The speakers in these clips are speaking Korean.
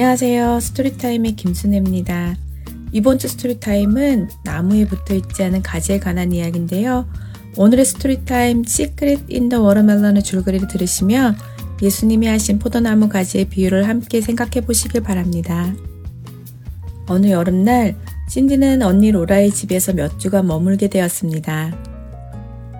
안녕하세요. Story Time의 김순혜입니다. 이번 주 Story Time은 나무에 붙어 있지 않은 가지에 관한 이야기인데요. 오늘의 Story Time Secret in the Watermelon의 줄거리를 들으시며 예수님이 하신 포도나무 가지의 비유를 함께 생각해 보시길 바랍니다. 어느 여름날 신디는 언니 로라의 집에서 몇 주간 머물게 되었습니다.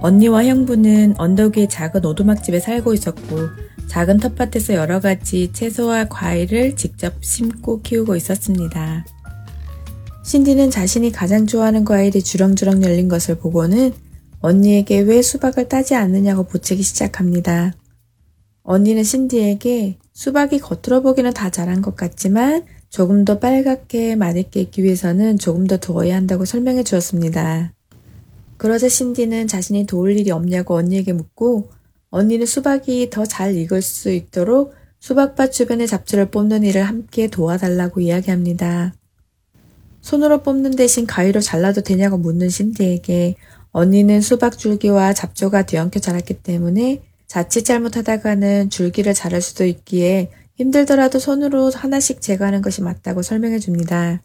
언니와 형부는 언덕 위의 작은 오두막집에 살고 있었고 작은 텃밭에서 여러 가지 채소와 과일을 직접 심고 키우고 있었습니다. 신디는 자신이 가장 좋아하는 과일이 주렁주렁 열린 것을 보고는 언니에게 왜 수박을 따지 않느냐고 보채기 시작합니다. 언니는 신디에게 수박이 겉으로 보기는 다 자란 것 같지만 조금 더 빨갛게 맛있게 익기 위해서는 조금 더 두어야 한다고 설명해 주었습니다. 그러자 신디는 자신이 도울 일이 없냐고 언니에게 묻고 언니는 수박이 더 잘 익을 수 있도록 수박밭 주변의 잡초를 뽑는 일을 함께 도와달라고 이야기합니다. 손으로 뽑는 대신 가위로 잘라도 되냐고 묻는 신디에게 언니는 수박 줄기와 잡초가 뒤엉켜 자랐기 때문에 자칫 잘못하다가는 줄기를 자를 수도 있기에 힘들더라도 손으로 하나씩 제거하는 것이 맞다고 설명해 줍니다.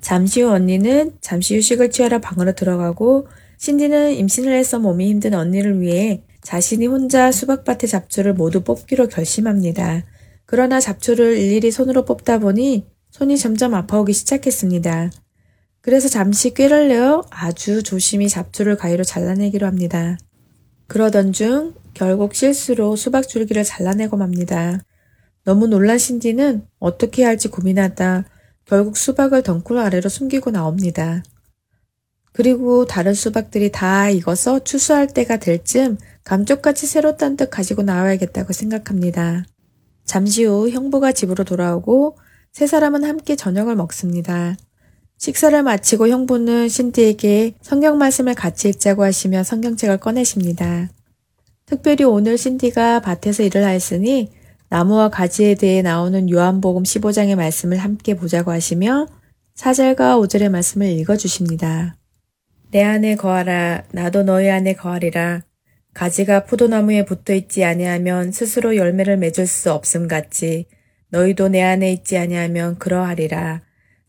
잠시 후 언니는 잠시 휴식을 취하러 방으로 들어가고 신디는 임신을 해서 몸이 힘든 언니를 위해 자신이 혼자 수박밭의 잡초를 모두 뽑기로 결심합니다. 그러나 잡초를 일일이 손으로 뽑다 보니 손이 점점 아파오기 시작했습니다. 그래서 잠시 꾀를 내어 아주 조심히 잡초를 가위로 잘라내기로 합니다. 그러던 중 결국 실수로 수박 줄기를 잘라내고 맙니다. 너무 놀란 신디는 어떻게 할지 고민하다 결국 수박을 덩굴 아래로 숨기고 나옵니다. 그리고 다른 수박들이 다 익어서 추수할 때가 될 즈음 감쪽같이 새로 딴 듯 가지고 나와야겠다고 생각합니다. 잠시 후 형부가 집으로 돌아오고 세 사람은 함께 저녁을 먹습니다. 식사를 마치고 형부는 신디에게 성경 말씀을 같이 읽자고 하시며 성경책을 꺼내십니다. 특별히 오늘 신디가 밭에서 일을 하였으니 나무와 가지에 대해 나오는 요한복음 15장의 말씀을 함께 보자고 하시며 4절과 5절의 말씀을 읽어주십니다. 내 안에 거하라. 나도 너희 안에 거하리라. 가지가 포도나무에 붙어 있지 아니하면 스스로 열매를 맺을 수 없음 같이 너희도 내 안에 있지 아니하면 그러하리라.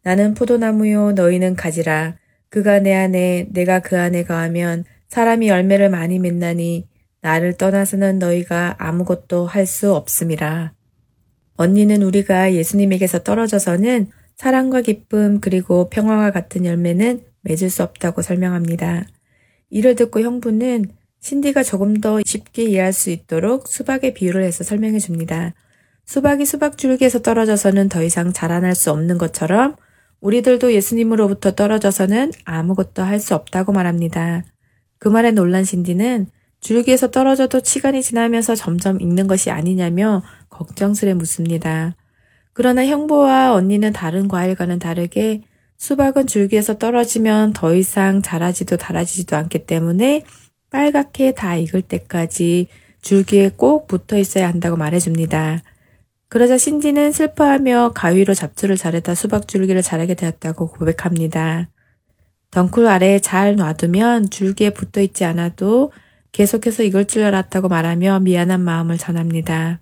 나는 포도나무요 너희는 가지라. 그가 내 안에 내가 그 안에 거하면 사람이 열매를 많이 맺나니 나를 떠나서는 너희가 아무것도 할 수 없음이라. 언니는 우리가 예수님에게서 떨어져서는 사랑과 기쁨 그리고 평화와 같은 열매는 맺을 수 없다고 설명합니다. 이를 듣고 형부는 신디가 조금 더 쉽게 이해할 수 있도록 수박의 비유를 해서 설명해 줍니다. 수박이 수박 줄기에서 떨어져서는 더 이상 자라날 수 없는 것처럼 우리들도 예수님으로부터 떨어져서는 아무것도 할 수 없다고 말합니다. 그 말에 놀란 신디는 줄기에서 떨어져도 시간이 지나면서 점점 익는 것이 아니냐며 걱정스레 묻습니다. 그러나 형부와 언니는 다른 과일과는 다르게 수박은 줄기에서 떨어지면 더 이상 자라지도 달아지지도 않기 때문에 빨갛게 다 익을 때까지 줄기에 꼭 붙어 있어야 한다고 말해줍니다. 그러자 신디는 슬퍼하며 가위로 잡초를 자르다 수박 줄기를 자르게 되었다고 고백합니다. 덩쿨 아래에 잘 놔두면 줄기에 붙어 있지 않아도 계속해서 익을 줄 알았다고 말하며 미안한 마음을 전합니다.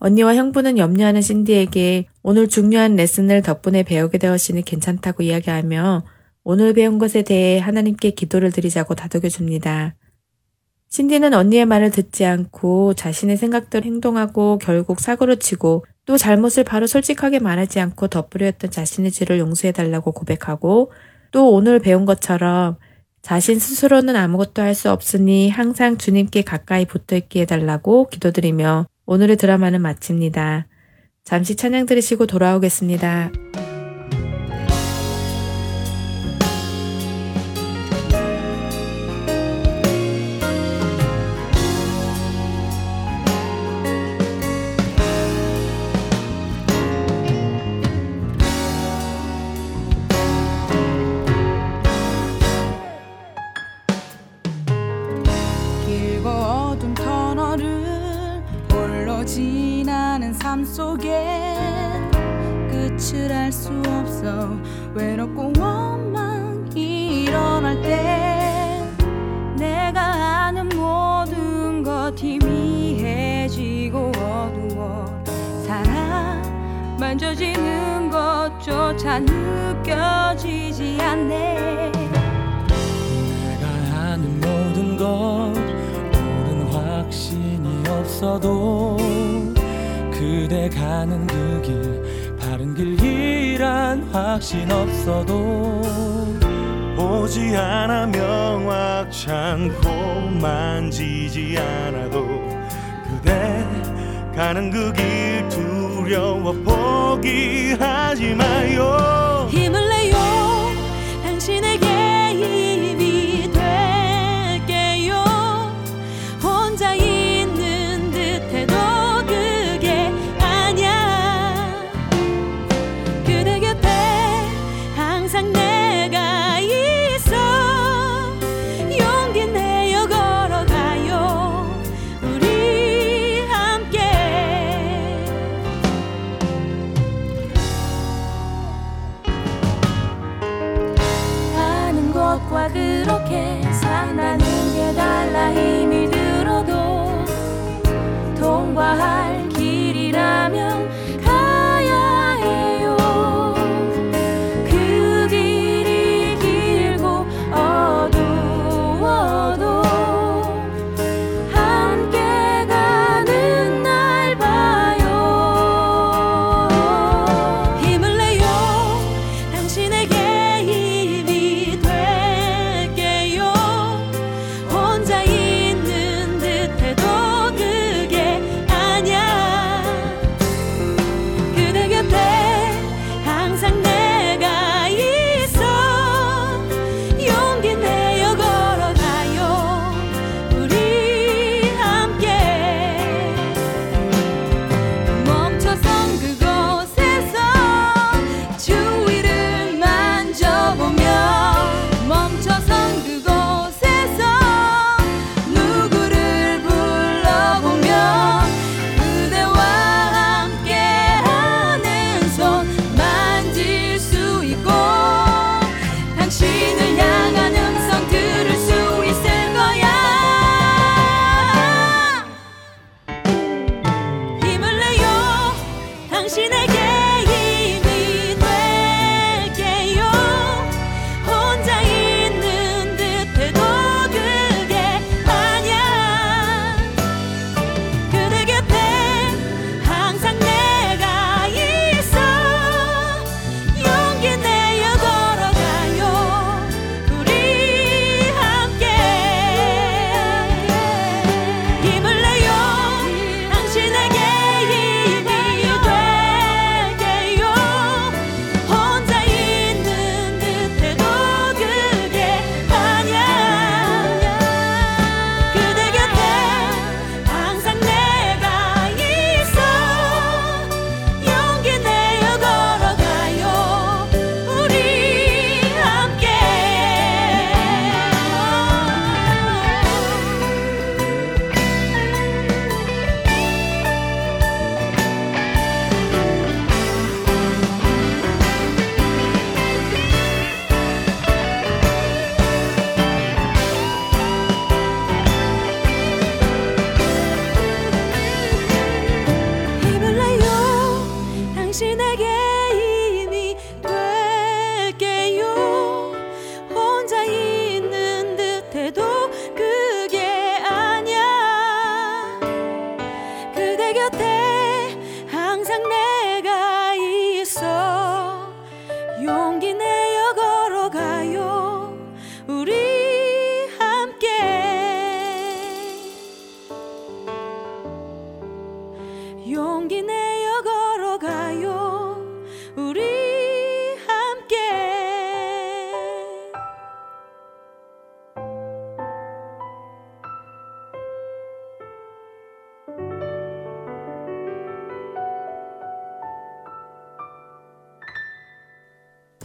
언니와 형부는 염려하는 신디에게 오늘 중요한 레슨을 덕분에 배우게 되었으니 괜찮다고 이야기하며 오늘 배운 것에 대해 하나님께 기도를 드리자고 다독여 줍니다. 신디는 언니의 말을 듣지 않고 자신의 생각대로 행동하고 결국 사고를 치고 또 잘못을 바로 솔직하게 말하지 않고 덧부려 했던 자신의 죄를 용서해달라고 고백하고 또 오늘 배운 것처럼 자신 스스로는 아무것도 할 수 없으니 항상 주님께 가까이 붙어 있게 해달라고 기도드리며 오늘의 드라마는 마칩니다. 잠시 찬양 들으시고 돌아오겠습니다.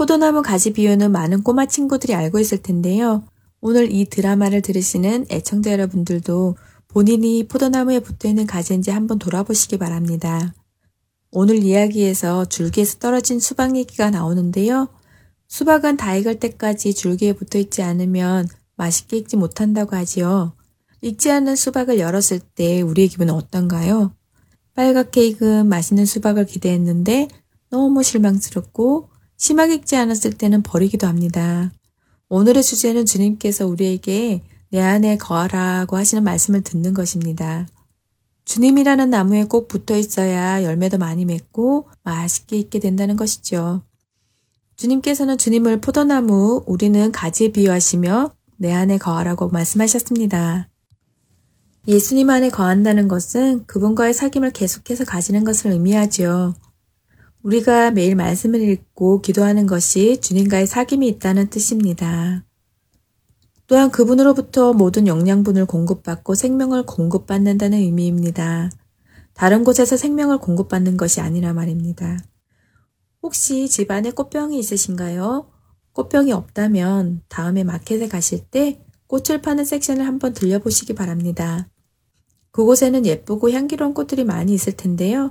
포도나무 가지 비유는 많은 꼬마 친구들이 알고 있을 텐데요. 오늘 이 드라마를 들으시는 애청자 여러분들도 본인이 포도나무에 붙어 있는 가지인지 한번 돌아보시기 바랍니다. 오늘 이야기에서 줄기에서 떨어진 수박 얘기가 나오는데요. 수박은 다 익을 때까지 줄기에 붙어 있지 않으면 맛있게 익지 못한다고 하지요. 익지 않은 수박을 열었을 때 우리의 기분은 어떤가요? 빨갛게 익은 맛있는 수박을 기대했는데 너무 실망스럽고 심하게 읽지 않았을 때는 버리기도 합니다. 오늘의 주제는 주님께서 우리에게 내 안에 거하라고 하시는 말씀을 듣는 것입니다. 주님이라는 나무에 꼭 붙어 있어야 열매도 많이 맺고 맛있게 있게 된다는 것이죠. 주님께서는 주님을 포도나무, 우리는 가지에 비유하시며 내 안에 거하라고 말씀하셨습니다. 예수님 안에 거한다는 것은 그분과의 사귐을 계속해서 가지는 것을 의미하지요. 우리가 매일 말씀을 읽고 기도하는 것이 주님과의 사귐이 있다는 뜻입니다. 또한 그분으로부터 모든 영양분을 공급받고 생명을 공급받는다는 의미입니다. 다른 곳에서 생명을 공급받는 것이 아니라 말입니다. 혹시 집안에 꽃병이 있으신가요? 꽃병이 없다면 다음에 마켓에 가실 때 꽃을 파는 섹션을 한번 들려보시기 바랍니다. 그곳에는 예쁘고 향기로운 꽃들이 많이 있을 텐데요.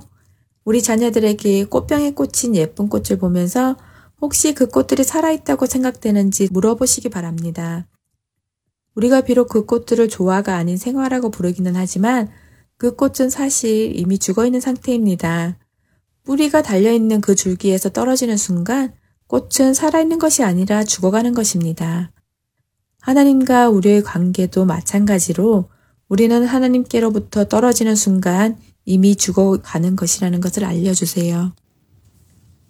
우리 자녀들에게 꽃병에 꽂힌 예쁜 꽃을 보면서 혹시 그 꽃들이 살아있다고 생각되는지 물어보시기 바랍니다. 우리가 비록 그 꽃들을 조화가 아닌 생화라고 부르기는 하지만 그 꽃은 사실 이미 죽어 있는 상태입니다. 뿌리가 달려있는 그 줄기에서 떨어지는 순간 꽃은 살아있는 것이 아니라 죽어가는 것입니다. 하나님과 우리의 관계도 마찬가지로 우리는 하나님께로부터 떨어지는 순간 이미 죽어가는 것이라는 것을 알려주세요.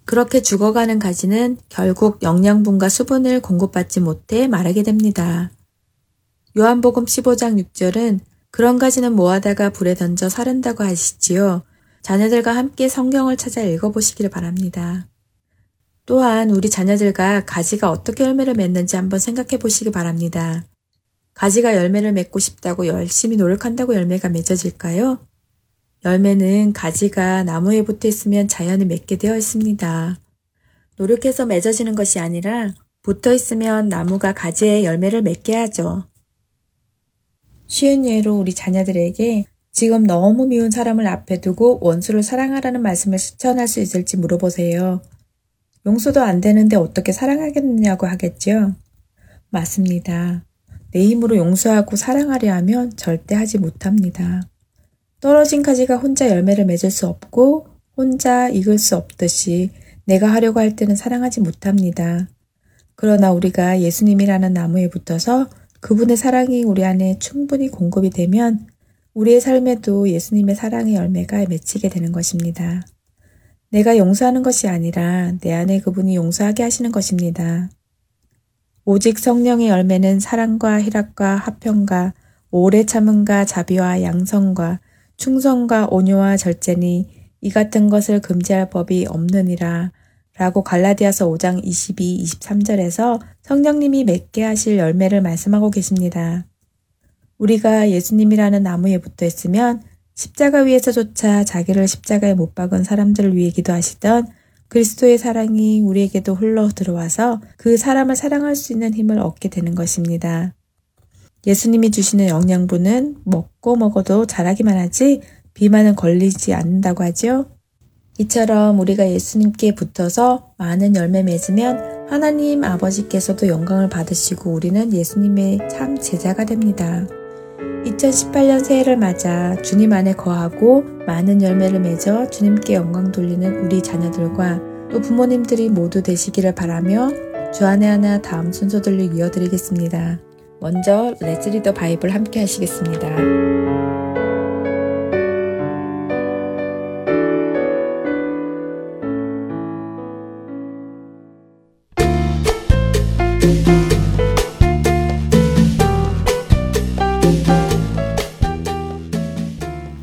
그렇게 죽어가는 가지는 결국 영양분과 수분을 공급받지 못해 마르게 됩니다. 요한복음 15장 6절은 그런 가지는 모아다가 불에 던져 사른다고 하시지요. 자녀들과 함께 성경을 찾아 읽어보시기를 바랍니다. 또한 우리 자녀들과 가지가 어떻게 열매를 맺는지 한번 생각해 보시기 바랍니다. 가지가 열매를 맺고 싶다고 열심히 노력한다고 열매가 맺어질까요? 열매는 가지가 나무에 붙어 있으면 자연히 맺게 되어 있습니다. 노력해서 맺어지는 것이 아니라 붙어 있으면 나무가 가지에 열매를 맺게 하죠. 쉬운 예로 우리 자녀들에게 지금 너무 미운 사람을 앞에 두고 원수를 사랑하라는 말씀을 실천할 수 있을지 물어보세요. 용서도 안 되는데 어떻게 사랑하겠느냐고 하겠죠? 맞습니다. 내 힘으로 용서하고 사랑하려 하면 절대 하지 못합니다. 떨어진 가지가 혼자 열매를 맺을 수 없고 혼자 익을 수 없듯이 내가 하려고 할 때는 사랑하지 못합니다. 그러나 우리가 예수님이라는 나무에 붙어서 그분의 사랑이 우리 안에 충분히 공급이 되면 우리의 삶에도 예수님의 사랑의 열매가 맺히게 되는 것입니다. 내가 용서하는 것이 아니라 내 안에 그분이 용서하게 하시는 것입니다. 오직 성령의 열매는 사랑과 희락과 화평과 오래 참음과 자비와 양성과 충성과 온유와 절제니 이 같은 것을 금지할 법이 없느니라 라고 갈라디아서 5장 22, 23절에서 성령님이 맺게 하실 열매를 말씀하고 계십니다. 우리가 예수님이라는 나무에 붙어 있으면 십자가 위에서조차 자기를 십자가에 못 박은 사람들을 위해 기도하시던 그리스도의 사랑이 우리에게도 흘러 들어와서 그 사람을 사랑할 수 있는 힘을 얻게 되는 것입니다. 예수님이 주시는 영양분은 먹고 먹어도 자라기만 하지 비만은 걸리지 않는다고 하죠. 이처럼 우리가 예수님께 붙어서 많은 열매 맺으면 하나님 아버지께서도 영광을 받으시고 우리는 예수님의 참 제자가 됩니다. 2018년 새해를 맞아 주님 안에 거하고 많은 열매를 맺어 주님께 영광 돌리는 우리 자녀들과 또 부모님들이 모두 되시기를 바라며 주안의 하나 다음 순서들로 이어드리겠습니다. 먼저 레즈리 더 바이블 함께 하시겠습니다.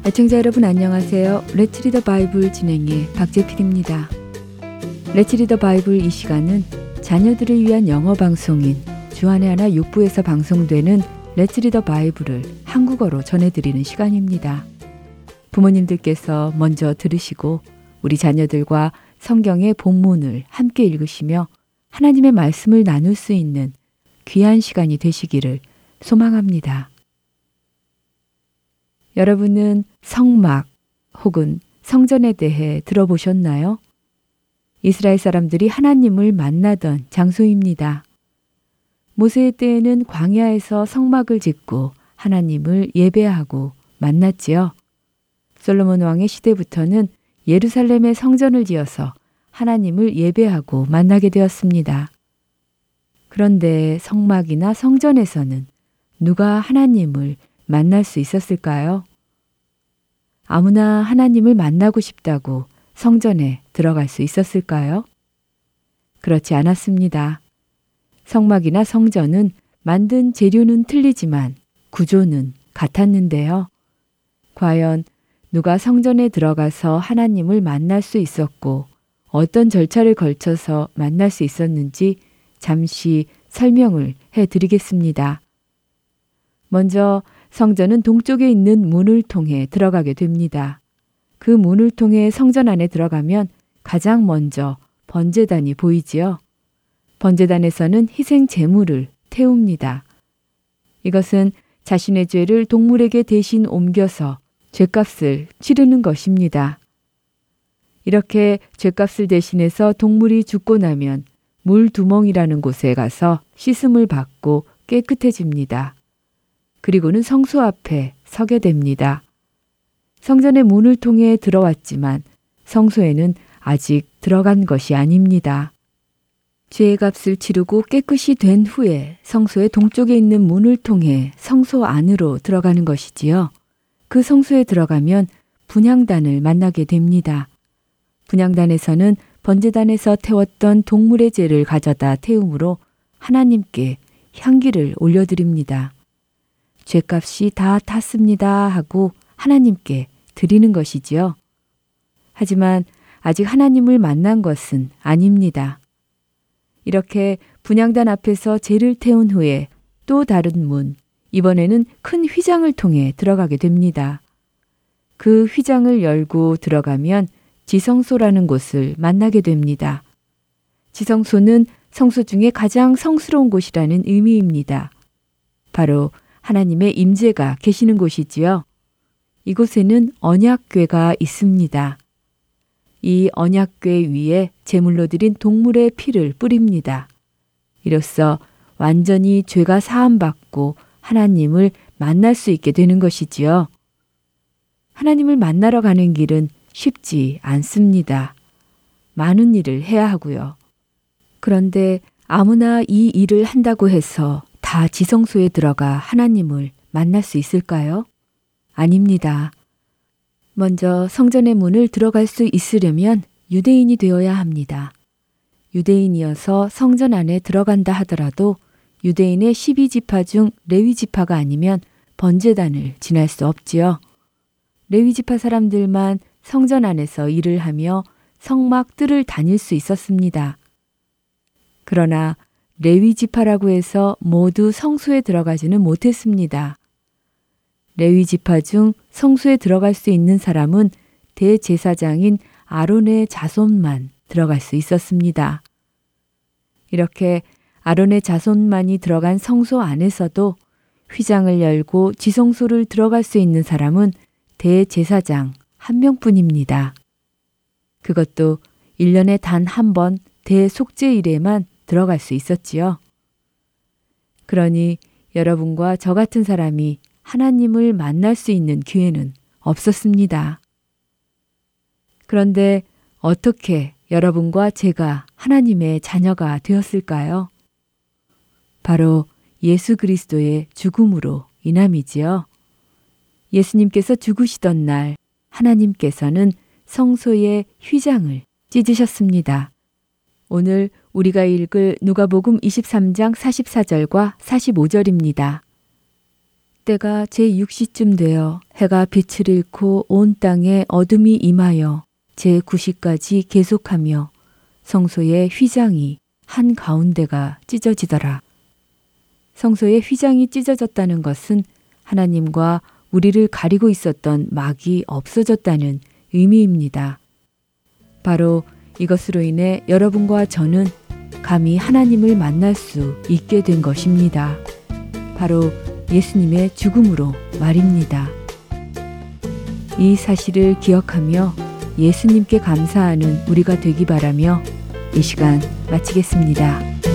애청자 여러분 안녕하세요. Let's Read the Bible 진행의 박재필입니다. Let's Read the Bible 이 시간은 자녀들을 위한 영어 방송인 주안의 하나 6부에서 방송되는 Let's Read the Bible을 한국어로 전해드리는 시간입니다. 부모님들께서 먼저 들으시고 우리 자녀들과 성경의 본문을 함께 읽으시며 하나님의 말씀을 나눌 수 있는 귀한 시간이 되시기를 소망합니다. 여러분은 성막 혹은 성전에 대해 들어보셨나요? 이스라엘 사람들이 하나님을 만나던 장소입니다. 모세의 때에는 광야에서 성막을 짓고 하나님을 예배하고 만났지요. 솔로몬 왕의 시대부터는 예루살렘에 성전을 지어서 하나님을 예배하고 만나게 되었습니다. 그런데 성막이나 성전에서는 누가 하나님을 만날 수 있었을까요? 아무나 하나님을 만나고 싶다고 성전에 들어갈 수 있었을까요? 그렇지 않았습니다. 성막이나 성전은 만든 재료는 틀리지만 구조는 같았는데요. 과연 누가 성전에 들어가서 하나님을 만날 수 있었고 어떤 절차를 걸쳐서 만날 수 있었는지 잠시 설명을 해 드리겠습니다. 먼저 성전은 동쪽에 있는 문을 통해 들어가게 됩니다. 그 문을 통해 성전 안에 들어가면 가장 먼저 번제단이 보이지요. 번제단에서는 희생 제물을 태웁니다. 이것은 자신의 죄를 동물에게 대신 옮겨서 죄값을 치르는 것입니다. 이렇게 죄값을 대신해서 동물이 죽고 나면 물 두멍이라는 곳에 가서 씻음을 받고 깨끗해집니다. 그리고는 성소 앞에 서게 됩니다. 성전의 문을 통해 들어왔지만 성소에는 아직 들어간 것이 아닙니다. 죄의 값을 치르고 깨끗이 된 후에 성소의 동쪽에 있는 문을 통해 성소 안으로 들어가는 것이지요. 그 성소에 들어가면 분향단을 만나게 됩니다. 분향단에서는 번제단에서 태웠던 동물의 죄를 가져다 태움으로 하나님께 향기를 올려드립니다. 죄값이 다 탔습니다 하고 하나님께 드리는 것이지요. 하지만 아직 하나님을 만난 것은 아닙니다. 이렇게 분양단 앞에서 죄를 태운 후에 또 다른 문, 이번에는 큰 휘장을 통해 들어가게 됩니다. 그 휘장을 열고 들어가면 지성소라는 곳을 만나게 됩니다. 지성소는 성소 중에 가장 성스러운 곳이라는 의미입니다. 바로 하나님의 임재가 계시는 곳이지요. 이곳에는 언약궤가 있습니다. 이 언약궤 위에 제물로 드린 동물의 피를 뿌립니다. 이로써 완전히 죄가 사함받고 하나님을 만날 수 있게 되는 것이지요. 하나님을 만나러 가는 길은 쉽지 않습니다. 많은 일을 해야 하고요. 그런데 아무나 이 일을 한다고 해서 다 지성소에 들어가 하나님을 만날 수 있을까요? 아닙니다. 먼저 성전의 문을 들어갈 수 있으려면 유대인이 되어야 합니다. 유대인이어서 성전 안에 들어간다 하더라도 유대인의 12지파 중 레위지파가 아니면 번제단을 지날 수 없지요. 레위지파 사람들만 성전 안에서 일을 하며 성막 뜰을 다닐 수 있었습니다. 그러나 레위지파라고 해서 모두 성소에 들어가지는 못했습니다. 레위지파 중 성소에 들어갈 수 있는 사람은 대제사장인 아론의 자손만 들어갈 수 있었습니다. 이렇게 아론의 자손만이 들어간 성소 안에서도 휘장을 열고 지성소를 들어갈 수 있는 사람은 대제사장 한 명뿐입니다. 그것도 1년에 단 한 번 대속죄일에만 들어갈 수 있었지요. 그러니 여러분과 저 같은 사람이 하나님을 만날 수 있는 기회는 없었습니다. 그런데 어떻게 여러분과 제가 하나님의 자녀가 되었을까요? 바로 예수 그리스도의 죽음으로 인함이지요. 예수님께서 죽으시던 날 하나님께서는 성소의 휘장을 찢으셨습니다. 오늘 우리가 읽을 누가복음 23장 44절과 45절입니다. 때가 제6시쯤 되어 해가 빛을 잃고 온 땅에 어둠이 임하여 제9시까지 계속하며 성소의 휘장이 한 가운데가 찢어지더라. 성소의 휘장이 찢어졌다는 것은 하나님과 우리를 가리고 있었던 막이 없어졌다는 의미입니다. 바로 이것으로 인해 여러분과 저는 감히 하나님을 만날 수 있게 된 것입니다. 바로 예수님의 죽음으로 말입니다. 이 사실을 기억하며 예수님께 감사하는 우리가 되기 바라며 이 시간 마치겠습니다.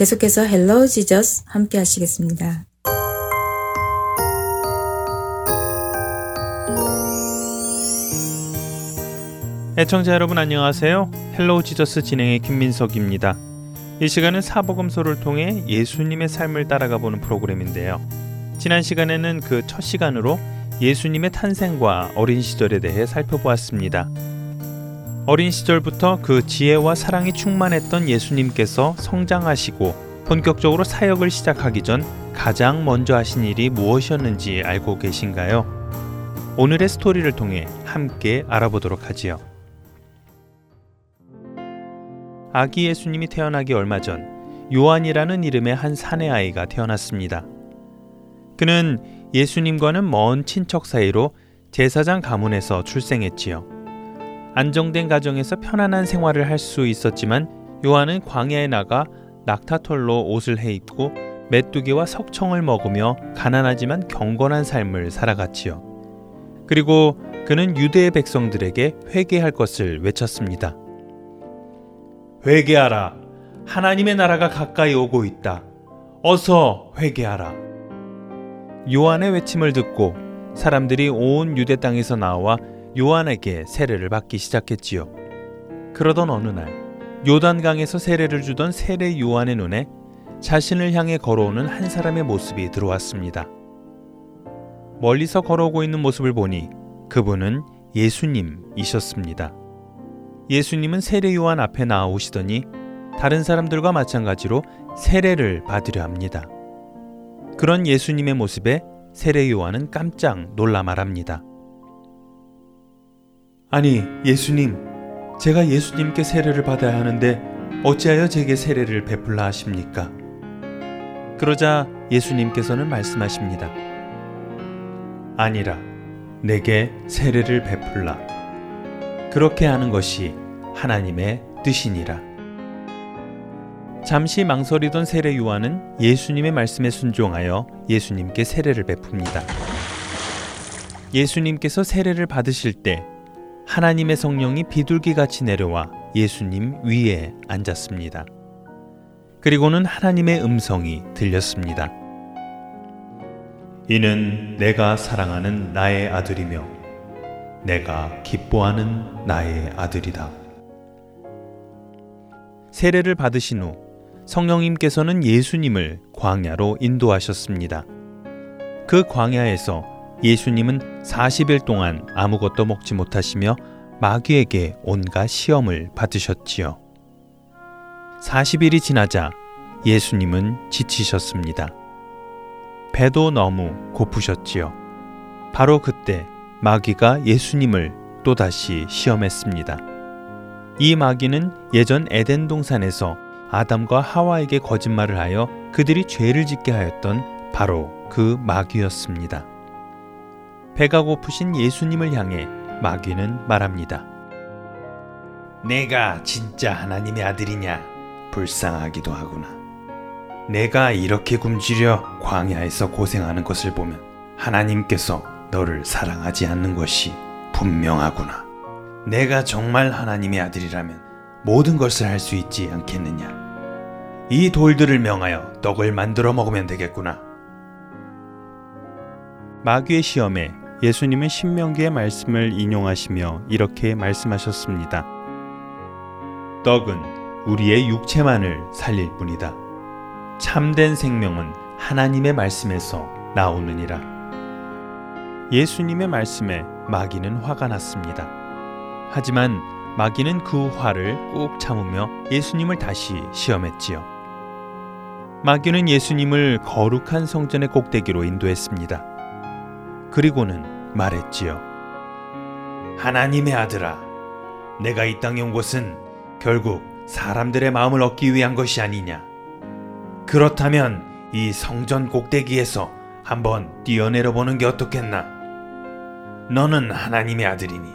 계속해서 Hello Jesus 함께 하시겠습니다. 애청자 여러분 안녕하세요. Hello Jesus 진행의 김민석입니다. 이 시간은 사복음서를 통해 예수님의 삶을 따라가 보는 프로그램인데요. 지난 시간에는 그 첫 시간으로 예수님의 탄생과 어린 시절에 대해 살펴보았습니다. 어린 시절부터 그 지혜와 사랑이 충만했던 예수님께서 성장하시고 본격적으로 사역을 시작하기 전 가장 먼저 하신 일이 무엇이었는지 알고 계신가요? 오늘의 스토리를 통해 함께 알아보도록 하지요. 아기 예수님이 태어나기 얼마 전 요한이라는 이름의 한 사내 아이가 태어났습니다. 그는 예수님과는 먼 친척 사이로 제사장 가문에서 출생했지요. 안정된 가정에서 편안한 생활을 할 수 있었지만 요한은 광야에 나가 낙타털로 옷을 해입고 메뚜기와 석청을 먹으며 가난하지만 경건한 삶을 살아갔지요. 그리고 그는 유대의 백성들에게 회개할 것을 외쳤습니다. 회개하라. 하나님의 나라가 가까이 오고 있다. 어서 회개하라. 요한의 외침을 듣고 사람들이 온 유대 땅에서 나와 요한에게 세례를 받기 시작했지요. 그러던 어느 날 요단강에서 세례를 주던 세례 요한의 눈에 자신을 향해 걸어오는 한 사람의 모습이 들어왔습니다. 멀리서 걸어오고 있는 모습을 보니 그분은 예수님이셨습니다. 예수님은 세례 요한 앞에 나오시더니 다른 사람들과 마찬가지로 세례를 받으려 합니다. 그런 예수님의 모습에 세례 요한은 깜짝 놀라 말합니다. 아니, 예수님, 제가 예수님께 세례를 받아야 하는데 어찌하여 제게 세례를 베풀라 하십니까? 그러자 예수님께서는 말씀하십니다. 아니라 내게 세례를 베풀라. 그렇게 하는 것이 하나님의 뜻이니라. 잠시 망설이던 세례 요한은 예수님의 말씀에 순종하여 예수님께 세례를 베풉니다. 예수님께서 세례를 받으실 때 하나님의 성령이 비둘기 같이 내려와 예수님 위에 앉았습니다. 그리고는 하나님의 음성이 들렸습니다. 이는 내가 사랑하는 나의 아들이며 내가 기뻐하는 나의 아들이다. 세례를 받으신 후 성령님께서는 예수님을 광야로 인도하셨습니다. 그 광야에서 예수님은 40일 동안 아무것도 먹지 못하시며 마귀에게 온갖 시험을 받으셨지요. 40일이 지나자 예수님은 지치셨습니다. 배도 너무 고프셨지요. 바로 그때 마귀가 예수님을 또다시 시험했습니다. 이 마귀는 예전 에덴 동산에서 아담과 하와에게 거짓말을 하여 그들이 죄를 짓게 하였던 바로 그 마귀였습니다. 배가 고프신 예수님을 향해 마귀는 말합니다. 내가 진짜 하나님의 아들이냐? 불쌍하기도 하구나. 내가 이렇게 굶주려 광야에서 고생하는 것을 보면 하나님께서 너를 사랑하지 않는 것이 분명하구나. 내가 정말 하나님의 아들이라면 모든 것을 할 수 있지 않겠느냐? 이 돌들을 명하여 떡을 만들어 먹으면 되겠구나. 마귀의 시험에 예수님은 신명기의 말씀을 인용하시며 이렇게 말씀하셨습니다. 떡은 우리의 육체만을 살릴 뿐이다. 참된 생명은 하나님의 말씀에서 나오느니라. 예수님의 말씀에 마귀는 화가 났습니다. 하지만 마귀는 그 화를 꾹 참으며 예수님을 다시 시험했지요. 마귀는 예수님을 거룩한 성전의 꼭대기로 인도했습니다. 그리고는 말했지요. 하나님의 아들아, 내가 이 땅에 온 것은 결국 사람들의 마음을 얻기 위한 것이 아니냐. 그렇다면 이 성전 꼭대기에서 한번 뛰어내려 보는 게 어떻겠나? 너는 하나님의 아들이니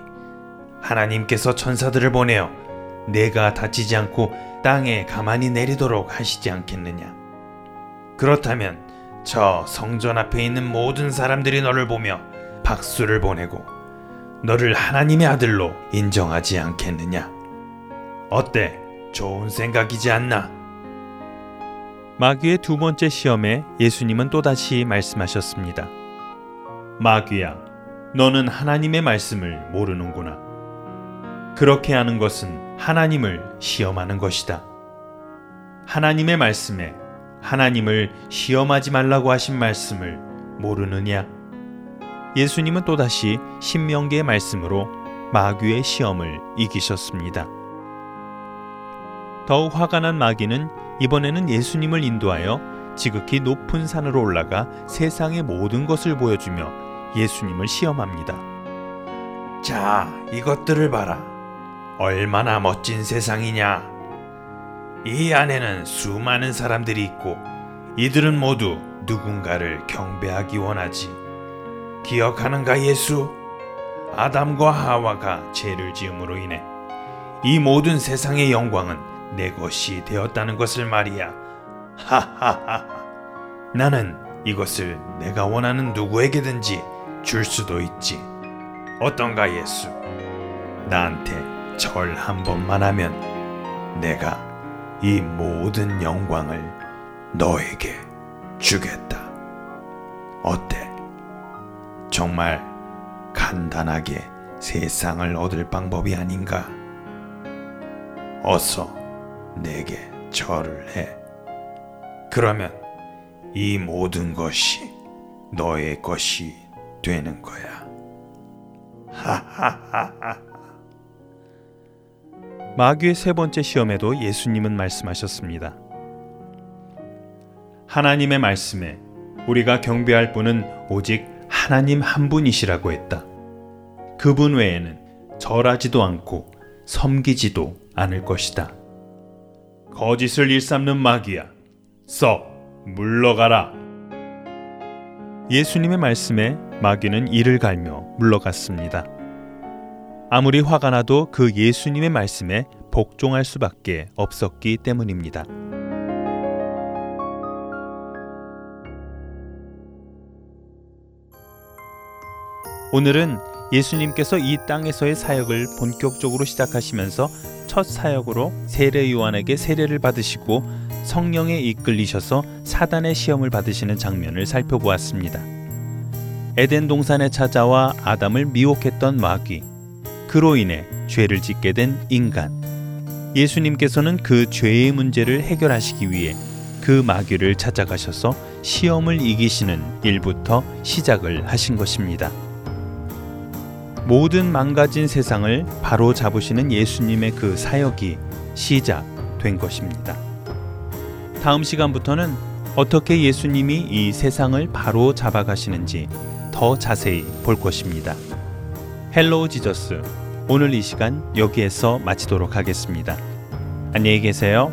하나님께서 천사들을 보내어 내가 다치지 않고 땅에 가만히 내리도록 하시지 않겠느냐? 그렇다면 저 성전 앞에 있는 모든 사람들이 너를 보며 박수를 보내고 너를 하나님의 아들로 인정하지 않겠느냐? 어때? 좋은 생각이지 않나? 마귀의 두 번째 시험에 예수님은 또다시 말씀하셨습니다. 마귀야, 너는 하나님의 말씀을 모르는구나. 그렇게 하는 것은 하나님을 시험하는 것이다. 하나님의 말씀에 하나님을 시험하지 말라고 하신 말씀을 모르느냐? 예수님은 또다시 신명기의 말씀으로 마귀의 시험을 이기셨습니다. 더욱 화가 난 마귀는 이번에는 예수님을 인도하여 지극히 높은 산으로 올라가 세상의 모든 것을 보여주며 예수님을 시험합니다. 자, 이것들을 봐라. 얼마나 멋진 세상이냐. 이 안에는 수많은 사람들이 있고 이들은 모두 누군가를 경배하기 원하지. 기억하는가 예수? 아담과 하와가 죄를 지음으로 인해 이 모든 세상의 영광은 내 것이 되었다는 것을 말이야. 하하하. 나는 이것을 내가 원하는 누구에게든지 줄 수도 있지. 어떤가 예수? 나한테 절 한 번만 하면 내가 이 모든 영광을 너에게 주겠다. 어때? 정말 간단하게 세상을 얻을 방법이 아닌가? 어서 내게 절을 해. 그러면 이 모든 것이 너의 것이 되는 거야. 하하하하. 마귀의 세 번째 시험에도 예수님은 말씀하셨습니다. 하나님의 말씀에 우리가 경배할 분은 오직 하나님 한 분이시라고 했다. 그분 외에는 절하지도 않고 섬기지도 않을 것이다. 거짓을 일삼는 마귀야. 썩 물러가라. 예수님의 말씀에 마귀는 이를 갈며 물러갔습니다. 아무리 화가 나도 그 예수님의 말씀에 복종할 수밖에 없었기 때문입니다. 오늘은 예수님께서 이 땅에서의 사역을 본격적으로 시작하시면서 첫 사역으로 세례 요한에게 세례를 받으시고 성령에 이끌리셔서 사단의 시험을 받으시는 장면을 살펴보았습니다. 에덴 동산에 찾아와 아담을 미혹했던 마귀, 그로 인해 죄를 짓게 된 인간. 예수님께서는 그 죄의 문제를 해결하시기 위해 그 마귀를 찾아가셔서 시험을 이기시는 일부터 시작을 하신 것입니다. 모든 망가진 세상을 바로 잡으시는 예수님의 그 사역이 시작된 것입니다. 다음 시간부터는 어떻게 예수님이 이 세상을 바로 잡아가시는지 더 자세히 볼 것입니다. Hello Jesus 오늘 이 시간 여기에서 마치도록 하겠습니다. 안녕히 계세요.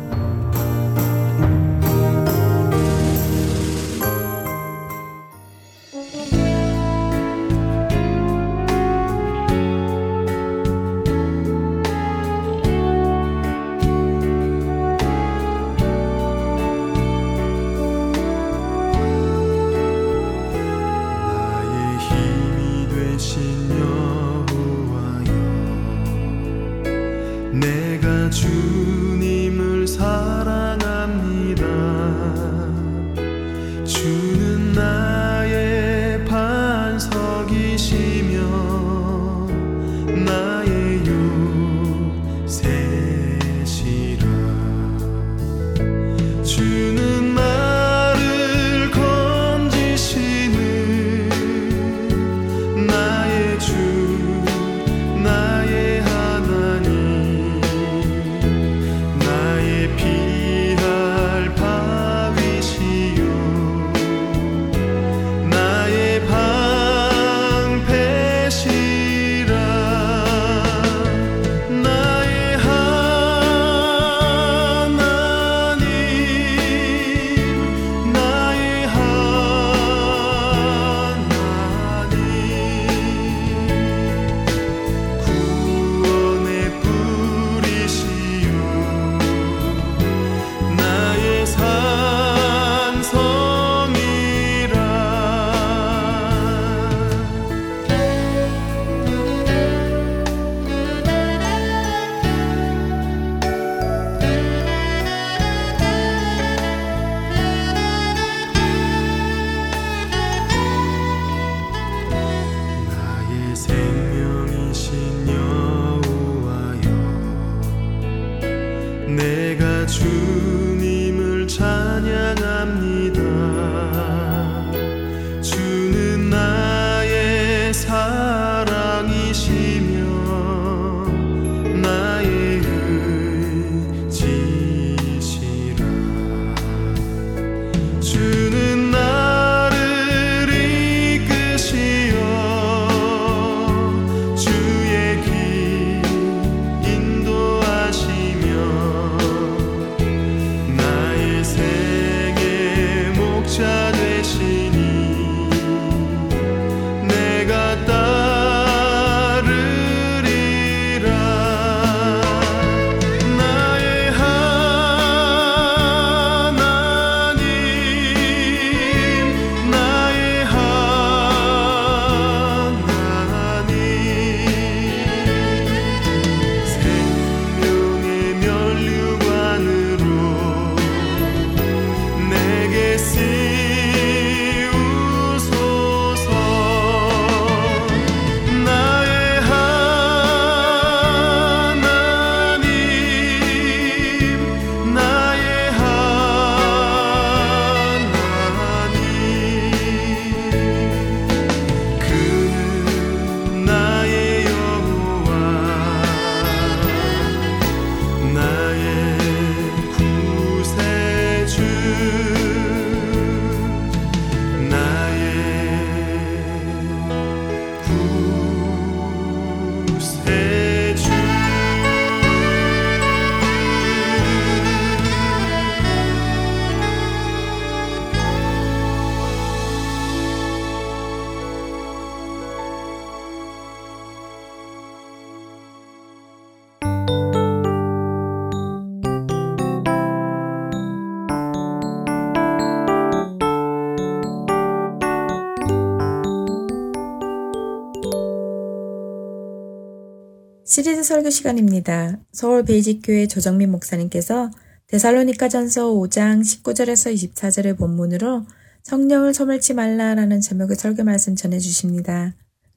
시리즈 설교 시간입니다. 서울 베이직교회 조정민 목사님께서 데살로니가전서 5장 19절에서 24절의 본문으로 성령을 소멸치 말라라는 제목의 설교 말씀 전해 주십니다.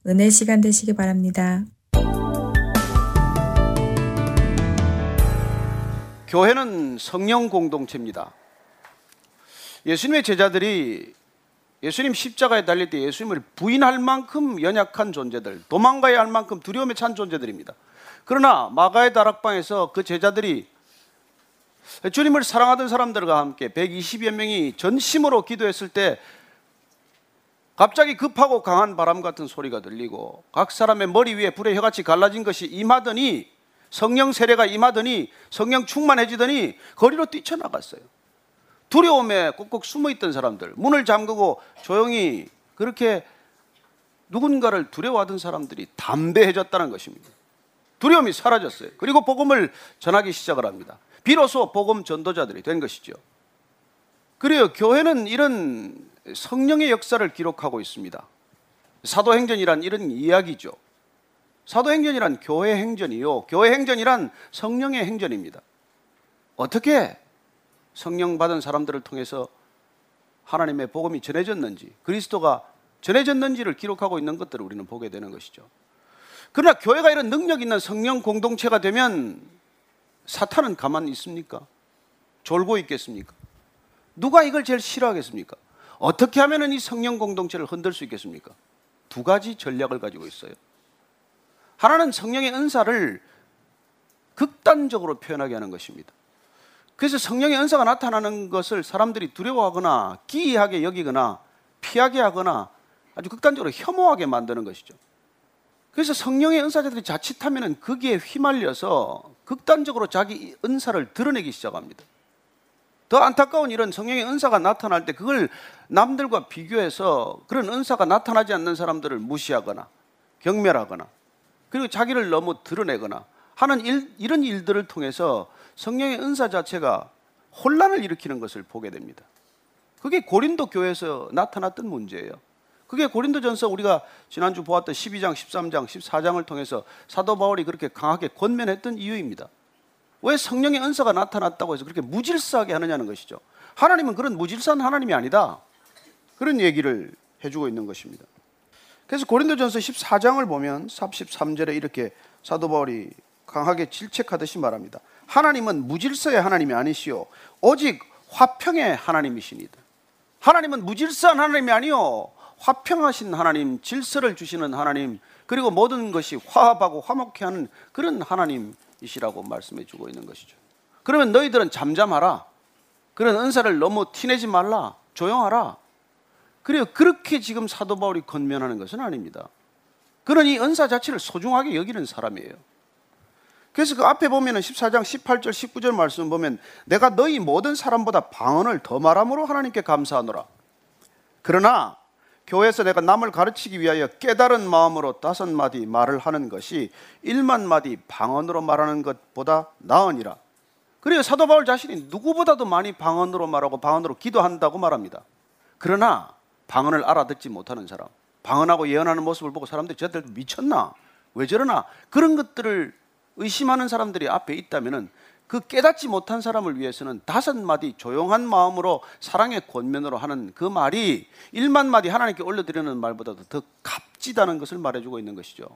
은혜 시간 되시기 바랍니다. 교회는 성령 공동체입니다. 예수님의 제자들이 예수님 십자가에 달릴 때 예수님을 부인할 만큼 연약한 존재들, 도망가야 할 만큼 두려움에 찬 존재들입니다. 그러나 마가의 다락방에서 그 제자들이 주님을 사랑하던 사람들과 함께 120여 명이 전심으로 기도했을 때 갑자기 급하고 강한 바람 같은 소리가 들리고 각 사람의 머리 위에 불의 혀같이 갈라진 것이 임하더니 성령 세례가 임하더니 성령 충만해지더니 거리로 뛰쳐나갔어요. 두려움에 꾹꾹 숨어 있던 사람들, 문을 잠그고 조용히 그렇게 누군가를 두려워하던 사람들이 담대해졌다는 것입니다. 두려움이 사라졌어요. 그리고 복음을 전하기 시작을 합니다. 비로소 복음 전도자들이 된 것이죠. 그래요. 교회는 이런 성령의 역사를 기록하고 있습니다. 사도행전이란 이런 이야기죠. 사도행전이란 교회 행전이요. 교회 행전이란 성령의 행전입니다. 어떻게 성령 받은 사람들을 통해서 하나님의 복음이 전해졌는지, 그리스도가 전해졌는지를 기록하고 있는 것들을 우리는 보게 되는 것이죠. 그러나 교회가 이런 능력 있는 성령 공동체가 되면 사탄은 가만히 있습니까? 졸고 있겠습니까? 누가 이걸 제일 싫어하겠습니까? 어떻게 하면 이 성령 공동체를 흔들 수 있겠습니까? 두 가지 전략을 가지고 있어요. 하나는 성령의 은사를 극단적으로 표현하게 하는 것입니다. 그래서 성령의 은사가 나타나는 것을 사람들이 두려워하거나 기이하게 여기거나 피하게 하거나 아주 극단적으로 혐오하게 만드는 것이죠. 그래서 성령의 은사자들이 자칫하면 거기에 휘말려서 극단적으로 자기 은사를 드러내기 시작합니다. 더 안타까운 일은 성령의 은사가 나타날 때 그걸 남들과 비교해서 그런 은사가 나타나지 않는 사람들을 무시하거나 경멸하거나 그리고 자기를 너무 드러내거나 하는 일, 이런 일들을 통해서 성령의 은사 자체가 혼란을 일으키는 것을 보게 됩니다. 그게 고린도 교회에서 나타났던 문제예요. 그게 고린도전서 우리가 지난주 보았던 12장, 13장, 14장을 통해서 사도 바울이 그렇게 강하게 권면했던 이유입니다. 왜 성령의 은사가 나타났다고 해서 그렇게 무질서하게 하느냐는 것이죠. 하나님은 그런 무질서한 하나님이 아니다. 그런 얘기를 해주고 있는 것입니다. 그래서 고린도전서 14장을 보면 33절에 이렇게 사도 바울이 강하게 질책하듯이 말합니다. 하나님은 무질서의 하나님이 아니시오. 오직 화평의 하나님이시니다. 하나님은 무질서한 하나님이 아니요. 화평하신 하나님, 질서를 주시는 하나님, 그리고 모든 것이 화합하고 화목해 하는 그런 하나님이시라고 말씀해 주고 있는 것이죠. 그러면 너희들은 잠잠하라. 그런 은사를 너무 티내지 말라. 조용하라. 그래요. 그렇게 지금 사도 바울이 건면하는 것은 아닙니다. 그는 이 은사 자체를 소중하게 여기는 사람이에요. 그래서 그 앞에 보면은 14장 18절 19절 말씀 보면 내가 너희 모든 사람보다 방언을 더 말함으로 하나님께 감사하노라. 그러나 교회에서 내가 남을 가르치기 위하여 깨달은 마음으로 다섯 마디 말을 하는 것이 일만 마디 방언으로 말하는 것보다 나으니라. 그래요. 사도 바울 자신이 누구보다도 많이 방언으로 말하고 방언으로 기도한다고 말합니다. 그러나 방언을 알아듣지 못하는 사람, 방언하고 예언하는 모습을 보고 사람들이 저들 미쳤나? 왜 저러나? 그런 것들을 의심하는 사람들이 앞에 있다면은 그 깨닫지 못한 사람을 위해서는 다섯 마디 조용한 마음으로 사랑의 권면으로 하는 그 말이 일만 마디 하나님께 올려드리는 말보다도 더 값지다는 것을 말해주고 있는 것이죠.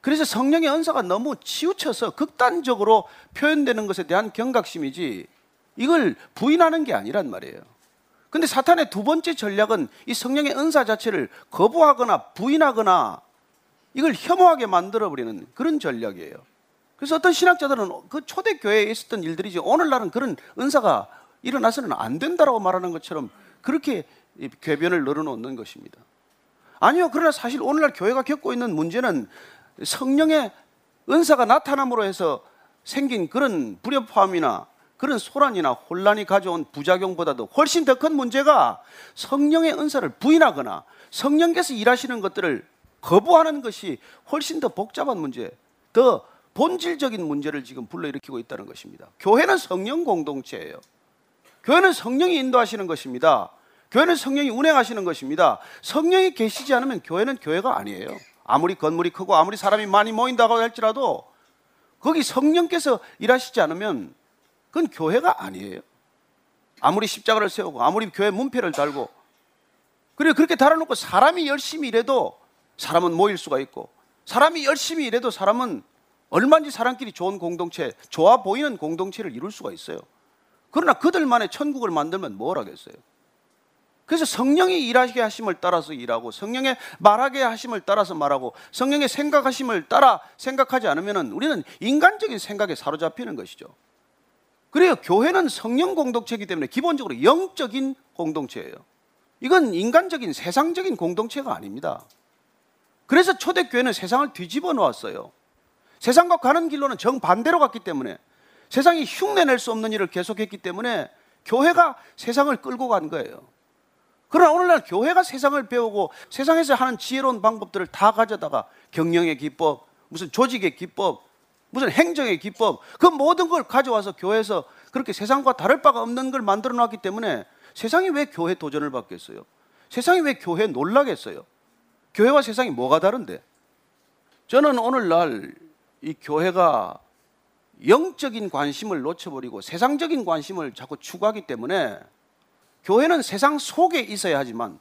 그래서 성령의 은사가 너무 치우쳐서 극단적으로 표현되는 것에 대한 경각심이지 이걸 부인하는 게 아니란 말이에요. 근데 사탄의 두 번째 전략은 이 성령의 은사 자체를 거부하거나 부인하거나 이걸 혐오하게 만들어버리는 그런 전략이에요. 그래서 어떤 신학자들은 그 초대교회에 있었던 일들이지 오늘날은 그런 은사가 일어나서는 안 된다라고 말하는 것처럼 그렇게 궤변을 늘어놓는 것입니다. 아니요. 그러나 사실 오늘날 교회가 겪고 있는 문제는 성령의 은사가 나타남으로 해서 생긴 그런 불협화음이나 그런 소란이나 혼란이 가져온 부작용보다도 훨씬 더 큰 문제가 성령의 은사를 부인하거나 성령께서 일하시는 것들을 거부하는 것이 훨씬 더 복잡한 문제, 더 본질적인 문제를 지금 불러일으키고 있다는 것입니다. 교회는 성령 공동체예요. 교회는 성령이 인도하시는 것입니다. 교회는 성령이 운행하시는 것입니다. 성령이 계시지 않으면 교회는 교회가 아니에요. 아무리 건물이 크고 아무리 사람이 많이 모인다고 할지라도 거기 성령께서 일하시지 않으면 그건 교회가 아니에요. 아무리 십자가를 세우고 아무리 교회 문패를 달고 그리고 그렇게 달아놓고 사람이 열심히 일해도 사람은 모일 수가 있고 사람이 열심히 일해도 사람은 얼마든지 사람끼리 좋은 공동체, 좋아 보이는 공동체를 이룰 수가 있어요. 그러나 그들만의 천국을 만들면 뭘 하겠어요? 그래서 성령이 일하게 하심을 따라서 일하고 성령의 말하게 하심을 따라서 말하고 성령의 생각하심을 따라 생각하지 않으면 우리는 인간적인 생각에 사로잡히는 것이죠. 그래요. 교회는 성령 공동체이기 때문에 기본적으로 영적인 공동체예요. 이건 인간적인 세상적인 공동체가 아닙니다. 그래서 초대교회는 세상을 뒤집어 놓았어요. 세상과 가는 길로는 정반대로 갔기 때문에 세상이 흉내낼 수 없는 일을 계속했기 때문에 교회가 세상을 끌고 간 거예요. 그러나 오늘날 교회가 세상을 배우고 세상에서 하는 지혜로운 방법들을 다 가져다가 경영의 기법, 무슨 조직의 기법, 무슨 행정의 기법, 그 모든 걸 가져와서 교회에서 그렇게 세상과 다를 바가 없는 걸 만들어 놨기 때문에 세상이 왜 교회 도전을 받겠어요? 세상이 왜 교회 놀라겠어요? 교회와 세상이 뭐가 다른데? 저는 오늘날 이 교회가 영적인 관심을 놓쳐버리고 세상적인 관심을 자꾸 추구하기 때문에 교회는 세상 속에 있어야 하지만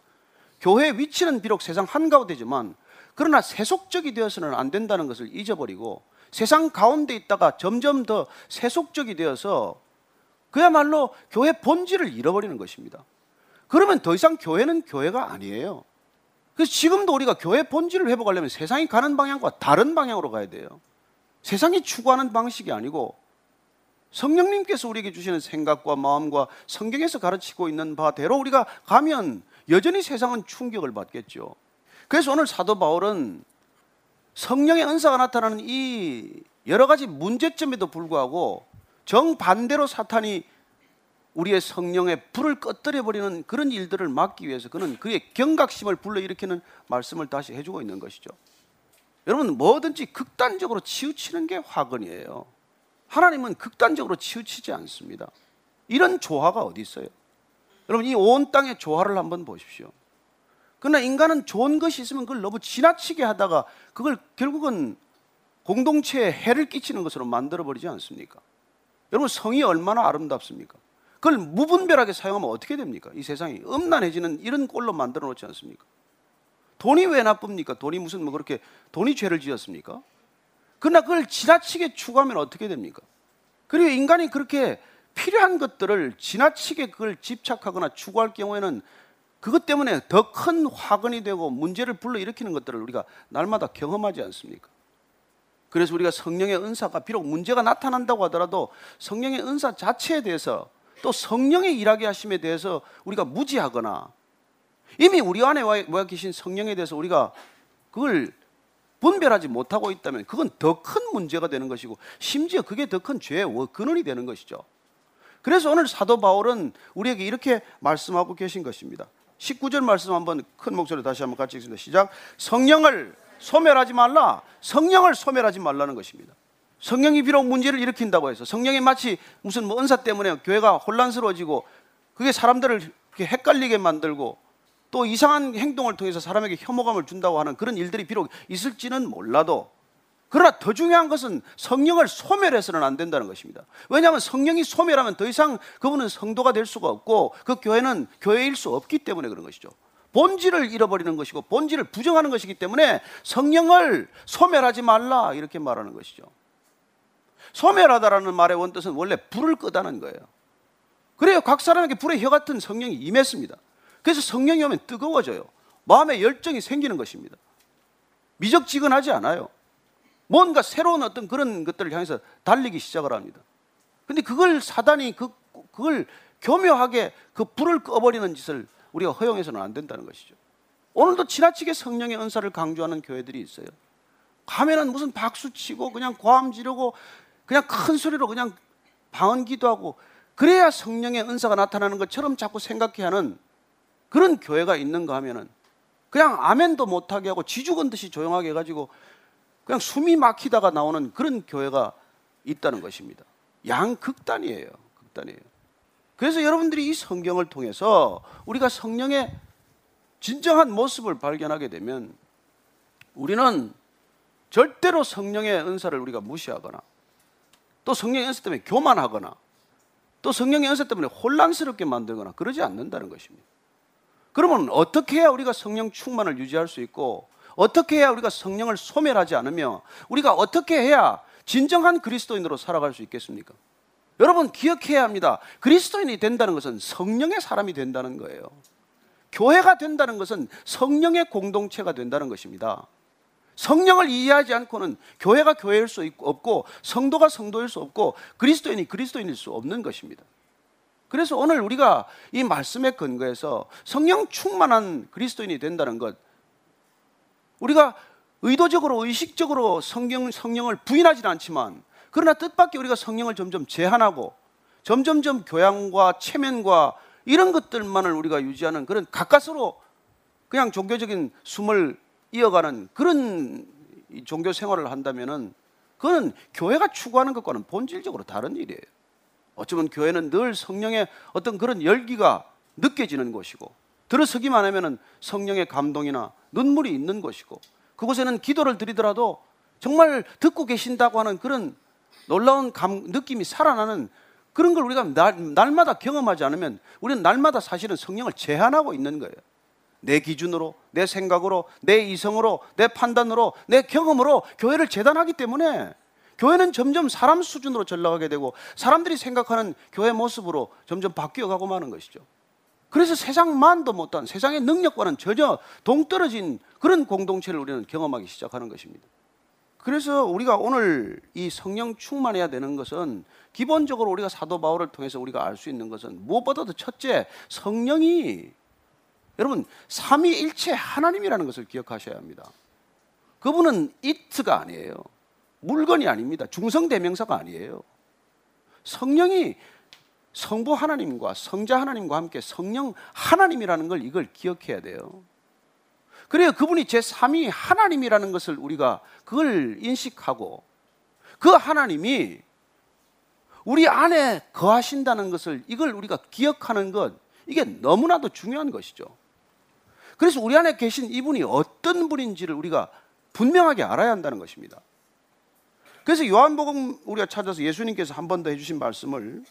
교회의 위치는 비록 세상 한가운데지만 그러나 세속적이 되어서는 안 된다는 것을 잊어버리고 세상 가운데 있다가 점점 더 세속적이 되어서 그야말로 교회 본질을 잃어버리는 것입니다. 그러면 더 이상 교회는 교회가 아니에요. 그래서 지금도 우리가 교회 본질을 회복하려면 세상이 가는 방향과 다른 방향으로 가야 돼요. 세상이 추구하는 방식이 아니고 성령님께서 우리에게 주시는 생각과 마음과 성경에서 가르치고 있는 바대로 우리가 가면 여전히 세상은 충격을 받겠죠. 그래서 오늘 사도 바울은 성령의 은사가 나타나는 이 여러 가지 문제점에도 불구하고 정반대로 사탄이 우리의 성령의 불을 꺼뜨려 버리는 그런 일들을 막기 위해서 그는 그의 경각심을 불러일으키는 말씀을 다시 해주고 있는 것이죠. 여러분 뭐든지 극단적으로 치우치는 게 화근이에요. 하나님은 극단적으로 치우치지 않습니다. 이런 조화가 어디 있어요? 여러분 이 온 땅의 조화를 한번 보십시오. 그러나 인간은 좋은 것이 있으면 그걸 너무 지나치게 하다가 그걸 결국은 공동체에 해를 끼치는 것으로 만들어 버리지 않습니까? 여러분 성이 얼마나 아름답습니까? 그걸 무분별하게 사용하면 어떻게 됩니까? 이 세상이 음란해지는 이런 꼴로 만들어 놓지 않습니까? 돈이 왜 나쁩니까? 돈이 무슨 뭐 그렇게 돈이 죄를 지었습니까? 그러나 그걸 지나치게 추구하면 어떻게 됩니까? 그리고 인간이 그렇게 필요한 것들을 지나치게 그걸 집착하거나 추구할 경우에는 그것 때문에 더 큰 화근이 되고 문제를 불러일으키는 것들을 우리가 날마다 경험하지 않습니까? 그래서 우리가 성령의 은사가 비록 문제가 나타난다고 하더라도 성령의 은사 자체에 대해서 또 성령의 일하게 하심에 대해서 우리가 무지하거나 이미 우리 안에 와 계신 성령에 대해서 우리가 그걸 분별하지 못하고 있다면 그건 더 큰 문제가 되는 것이고 심지어 그게 더 큰 죄의 근원이 되는 것이죠. 그래서 오늘 사도 바울은 우리에게 이렇게 말씀하고 계신 것입니다. 19절 말씀 한번 큰 목소리로 다시 한번 같이 읽습니다. 시작. 성령을 소멸하지 말라. 성령을 소멸하지 말라는 것입니다. 성령이 비록 문제를 일으킨다고 해서 성령이 마치 무슨 뭐 은사 때문에 교회가 혼란스러워지고 그게 사람들을 헷갈리게 만들고 또 이상한 행동을 통해서 사람에게 혐오감을 준다고 하는 그런 일들이 비록 있을지는 몰라도 그러나 더 중요한 것은 성령을 소멸해서는 안 된다는 것입니다. 왜냐하면 성령이 소멸하면 더 이상 그분은 성도가 될 수가 없고 그 교회는 교회일 수 없기 때문에 그런 것이죠. 본질을 잃어버리는 것이고 본질을 부정하는 것이기 때문에 성령을 소멸하지 말라 이렇게 말하는 것이죠. 소멸하다라는 말의 원뜻은 원래 불을 끄다는 거예요. 그래요. 각 사람에게 불의 혀 같은 성령이 임했습니다. 그래서 성령이 오면 뜨거워져요. 마음에 열정이 생기는 것입니다. 미적지근하지 않아요. 뭔가 새로운 어떤 그런 것들을 향해서 달리기 시작을 합니다. 근데 그걸 사단이 그, 그걸 교묘하게 그 불을 꺼버리는 짓을 우리가 허용해서는 안 된다는 것이죠. 오늘도 지나치게 성령의 은사를 강조하는 교회들이 있어요. 가면은 무슨 박수 치고 그냥 고함 지르고 그냥 큰 소리로 그냥 방언 기도하고 그래야 성령의 은사가 나타나는 것처럼 자꾸 생각해 하는 그런 교회가 있는가 하면은 그냥 아멘도 못하게 하고 쥐죽은 듯이 조용하게 해가지고 그냥 숨이 막히다가 나오는 그런 교회가 있다는 것입니다. 양극단이에요. 극단이에요. 그래서 여러분들이 이 성경을 통해서 우리가 성령의 진정한 모습을 발견하게 되면 우리는 절대로 성령의 은사를 우리가 무시하거나 또 성령의 연세 때문에 교만하거나 또 성령의 연세 때문에 혼란스럽게 만들거나 그러지 않는다는 것입니다. 그러면 어떻게 해야 우리가 성령 충만을 유지할 수 있고 어떻게 해야 우리가 성령을 소멸하지 않으며 우리가 어떻게 해야 진정한 그리스도인으로 살아갈 수 있겠습니까? 여러분 기억해야 합니다. 그리스도인이 된다는 것은 성령의 사람이 된다는 거예요. 교회가 된다는 것은 성령의 공동체가 된다는 것입니다. 성령을 이해하지 않고는 교회가 교회일 수 없고 성도가 성도일 수 없고 그리스도인이 그리스도인일 수 없는 것입니다. 그래서 오늘 우리가 이 말씀에 근거해서 성령 충만한 그리스도인이 된다는 것 우리가 의도적으로 의식적으로 성경 성령을 부인하지는 않지만 그러나 뜻밖의 우리가 성령을 점점 제한하고 점점점 교양과 체면과 이런 것들만을 우리가 유지하는 그런 가까스로 그냥 종교적인 숨을 이어가는 그런 종교 생활을 한다면은 그거는 교회가 추구하는 것과는 본질적으로 다른 일이에요. 어쩌면 교회는 늘 성령의 어떤 그런 열기가 느껴지는 곳이고 들어서기만 하면은 성령의 감동이나 눈물이 있는 곳이고 그곳에는 기도를 드리더라도 정말 듣고 계신다고 하는 그런 놀라운 감, 느낌이 살아나는 그런 걸 우리가 날, 날마다 경험하지 않으면 우리는 날마다 사실은 성령을 제한하고 있는 거예요. 내 기준으로, 내 생각으로, 내 이성으로, 내 판단으로, 내 경험으로 교회를 재단하기 때문에 교회는 점점 사람 수준으로 전락하게 되고 사람들이 생각하는 교회 모습으로 점점 바뀌어 가고 마는 것이죠. 그래서 세상만도 못한 세상의 능력과는 전혀 동떨어진 그런 공동체를 우리는 경험하기 시작하는 것입니다. 그래서 우리가 오늘 이 성령 충만해야 되는 것은 기본적으로 우리가 사도 바울을 통해서 우리가 알 수 있는 것은 무엇보다도 첫째 성령이 여러분 삼위일체 하나님이라는 것을 기억하셔야 합니다. 그분은 이트가 아니에요. 물건이 아닙니다. 중성대명사가 아니에요. 성령이 성부 하나님과 성자 하나님과 함께 성령 하나님이라는 걸 이걸 기억해야 돼요. 그래야 그분이 제3위 하나님이라는 것을 우리가 그걸 인식하고 그 하나님이 우리 안에 거하신다는 것을 이걸 우리가 기억하는 것 이게 너무나도 중요한 것이죠. 그래서 우리 안에 계신 이분이 어떤 분인지를 우리가 분명하게 알아야 한다는 것입니다. 그래서 요한복음 우리가 찾아서 예수님께서 한 번 더 해주신 말씀을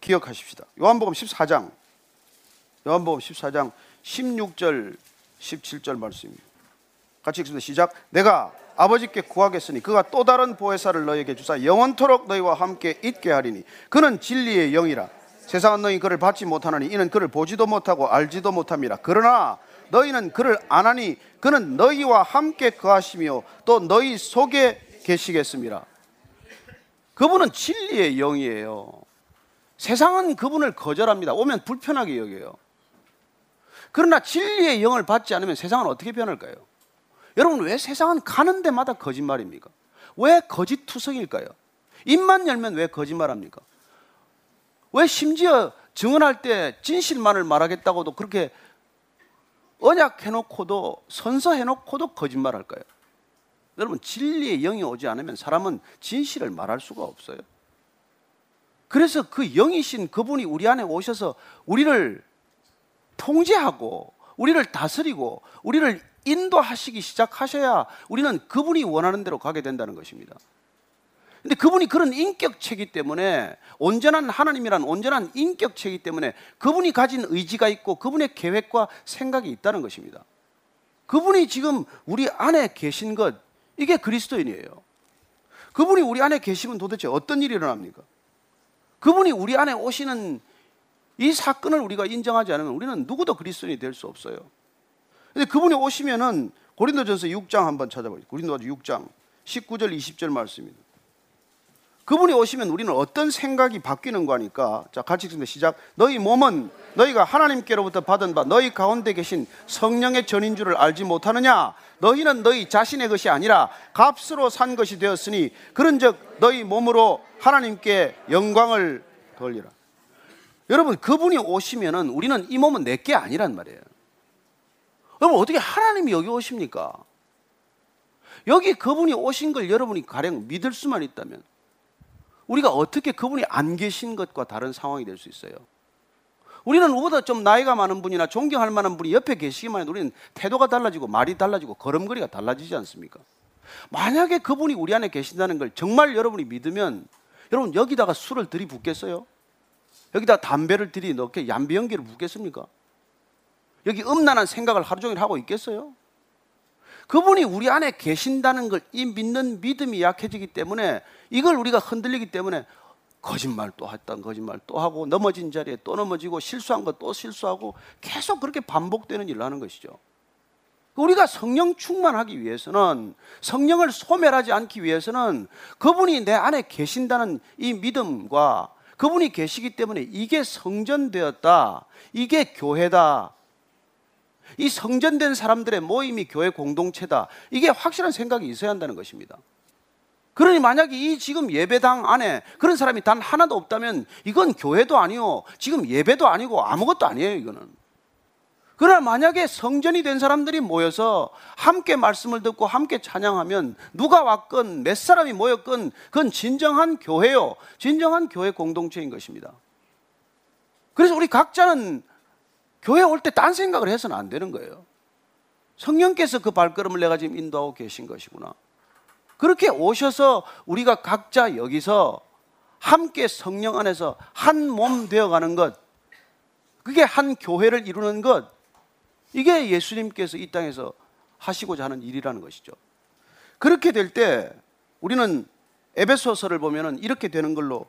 기억하십시다. 요한복음 14장, 요한복음 14장 16절, 17절 말씀입니다. 같이 읽습니다. 시작. 내가 아버지께 구하겠으니 그가 또 다른 보혜사를 너에게 주사 영원토록 너희와 함께 있게 하리니 그는 진리의 영이라 세상은 너희 그를 받지 못하나니 이는 그를 보지도 못하고 알지도 못함이라 그러나 너희는 그를 안하니 그는 너희와 함께 거하시며 또 너희 속에 계시겠습니다. 그분은 진리의 영이에요. 세상은 그분을 거절합니다. 오면 불편하게 여겨요. 그러나 진리의 영을 받지 않으면 세상은 어떻게 변할까요? 여러분 왜 세상은 가는 데마다 거짓말입니까? 왜 거짓투성일까요? 입만 열면 왜 거짓말합니까? 왜 심지어 증언할 때 진실만을 말하겠다고도 그렇게 언약해놓고도 선서해놓고도 거짓말할까요? 여러분 진리의 영이 오지 않으면 사람은 진실을 말할 수가 없어요. 그래서 그 영이신 그분이 우리 안에 오셔서 우리를 통제하고 우리를 다스리고 우리를 인도하시기 시작하셔야 우리는 그분이 원하는 대로 가게 된다는 것입니다. 근데 그분이 그런 인격체이기 때문에 온전한 하나님이란 온전한 인격체이기 때문에 그분이 가진 의지가 있고 그분의 계획과 생각이 있다는 것입니다. 그분이 지금 우리 안에 계신 것 이게 그리스도인이에요. 그분이 우리 안에 계시면 도대체 어떤 일이 일어납니까? 그분이 우리 안에 오시는 이 사건을 우리가 인정하지 않으면 우리는 누구도 그리스도인이 될 수 없어요. 근데 그분이 오시면은 고린도전서 6장 한번 찾아보죠. 고린도전서 6장 19절 20절 말씀입니다. 그분이 오시면 우리는 어떤 생각이 바뀌는 거니까 자 같이 읽습니다. 시작. 너희 몸은 너희가 하나님께로부터 받은 바 너희 가운데 계신 성령의 전인 줄을 알지 못하느냐? 너희는 너희 자신의 것이 아니라 값으로 산 것이 되었으니 그런즉 너희 몸으로 하나님께 영광을 돌리라. 여러분 그분이 오시면은 우리는 이 몸은 내게 아니란 말이에요. 여러분 어떻게 하나님이 여기 오십니까? 여기 그분이 오신 걸 여러분이 가령 믿을 수만 있다면 우리가 어떻게 그분이 안 계신 것과 다른 상황이 될 수 있어요? 우리는 우보다 좀 나이가 많은 분이나 존경할 만한 분이 옆에 계시기만 해도 우리는 태도가 달라지고 말이 달라지고 걸음걸이가 달라지지 않습니까? 만약에 그분이 우리 안에 계신다는 걸 정말 여러분이 믿으면 여러분 여기다가 술을 들이붓겠어요? 여기다 담배를 들이넣게 얌비 연기를 붓겠습니까? 여기 음란한 생각을 하루 종일 하고 있겠어요? 그분이 우리 안에 계신다는 걸 이 믿는 믿음이 약해지기 때문에 이걸 우리가 흔들리기 때문에 거짓말 또 했던 거짓말 또 하고 넘어진 자리에 또 넘어지고 실수한 거 또 실수하고 계속 그렇게 반복되는 일을 하는 것이죠. 우리가 성령 충만하기 위해서는 성령을 소멸하지 않기 위해서는 그분이 내 안에 계신다는 이 믿음과 그분이 계시기 때문에 이게 성전되었다. 이게 교회다. 이 성전된 사람들의 모임이 교회 공동체다. 이게 확실한 생각이 있어야 한다는 것입니다. 그러니 만약에 이 지금 예배당 안에 그런 사람이 단 하나도 없다면 이건 교회도 아니요. 지금 예배도 아니고 아무것도 아니에요, 이거는. 그러나 만약에 성전이 된 사람들이 모여서 함께 말씀을 듣고 함께 찬양하면 누가 왔건 몇 사람이 모였건 그건 진정한 교회요. 진정한 교회 공동체인 것입니다. 그래서 우리 각자는 교회 올 때 딴 생각을 해서는 안 되는 거예요. 성령께서 그 발걸음을 내가 지금 인도하고 계신 것이구나. 그렇게 오셔서 우리가 각자 여기서 함께 성령 안에서 한 몸 되어 가는 것, 그게 한 교회를 이루는 것, 이게 예수님께서 이 땅에서 하시고자 하는 일이라는 것이죠. 그렇게 될 때 우리는 에베소서를 보면은 이렇게 되는 걸로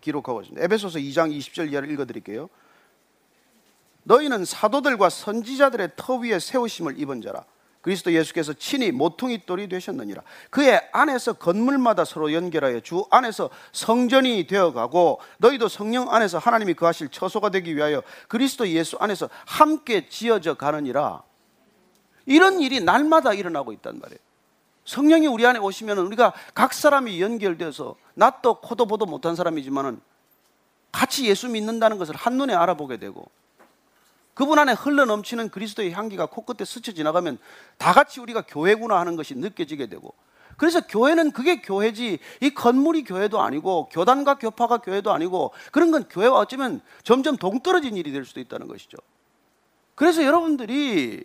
기록하고 있습니다. 에베소서 2장 20절 이하를 읽어 드릴게요. 너희는 사도들과 선지자들의 터 위에 세우심을 입은 자라. 그리스도 예수께서 친히 모퉁이 돌이 되셨느니라. 그의 안에서 건물마다 서로 연결하여 주 안에서 성전이 되어가고 너희도 성령 안에서 하나님이 거하실 처소가 되기 위하여 그리스도 예수 안에서 함께 지어져 가느니라. 이런 일이 날마다 일어나고 있단 말이에요. 성령이 우리 안에 오시면 우리가 각 사람이 연결돼서 낫도 코도 보도 못한 사람이지만은 같이 예수 믿는다는 것을 한눈에 알아보게 되고 그분 안에 흘러 넘치는 그리스도의 향기가 코끝에 스쳐 지나가면 다 같이 우리가 교회구나 하는 것이 느껴지게 되고 그래서 교회는 그게 교회지 이 건물이 교회도 아니고 교단과 교파가 교회도 아니고 그런 건 교회와 어쩌면 점점 동떨어진 일이 될 수도 있다는 것이죠. 그래서 여러분들이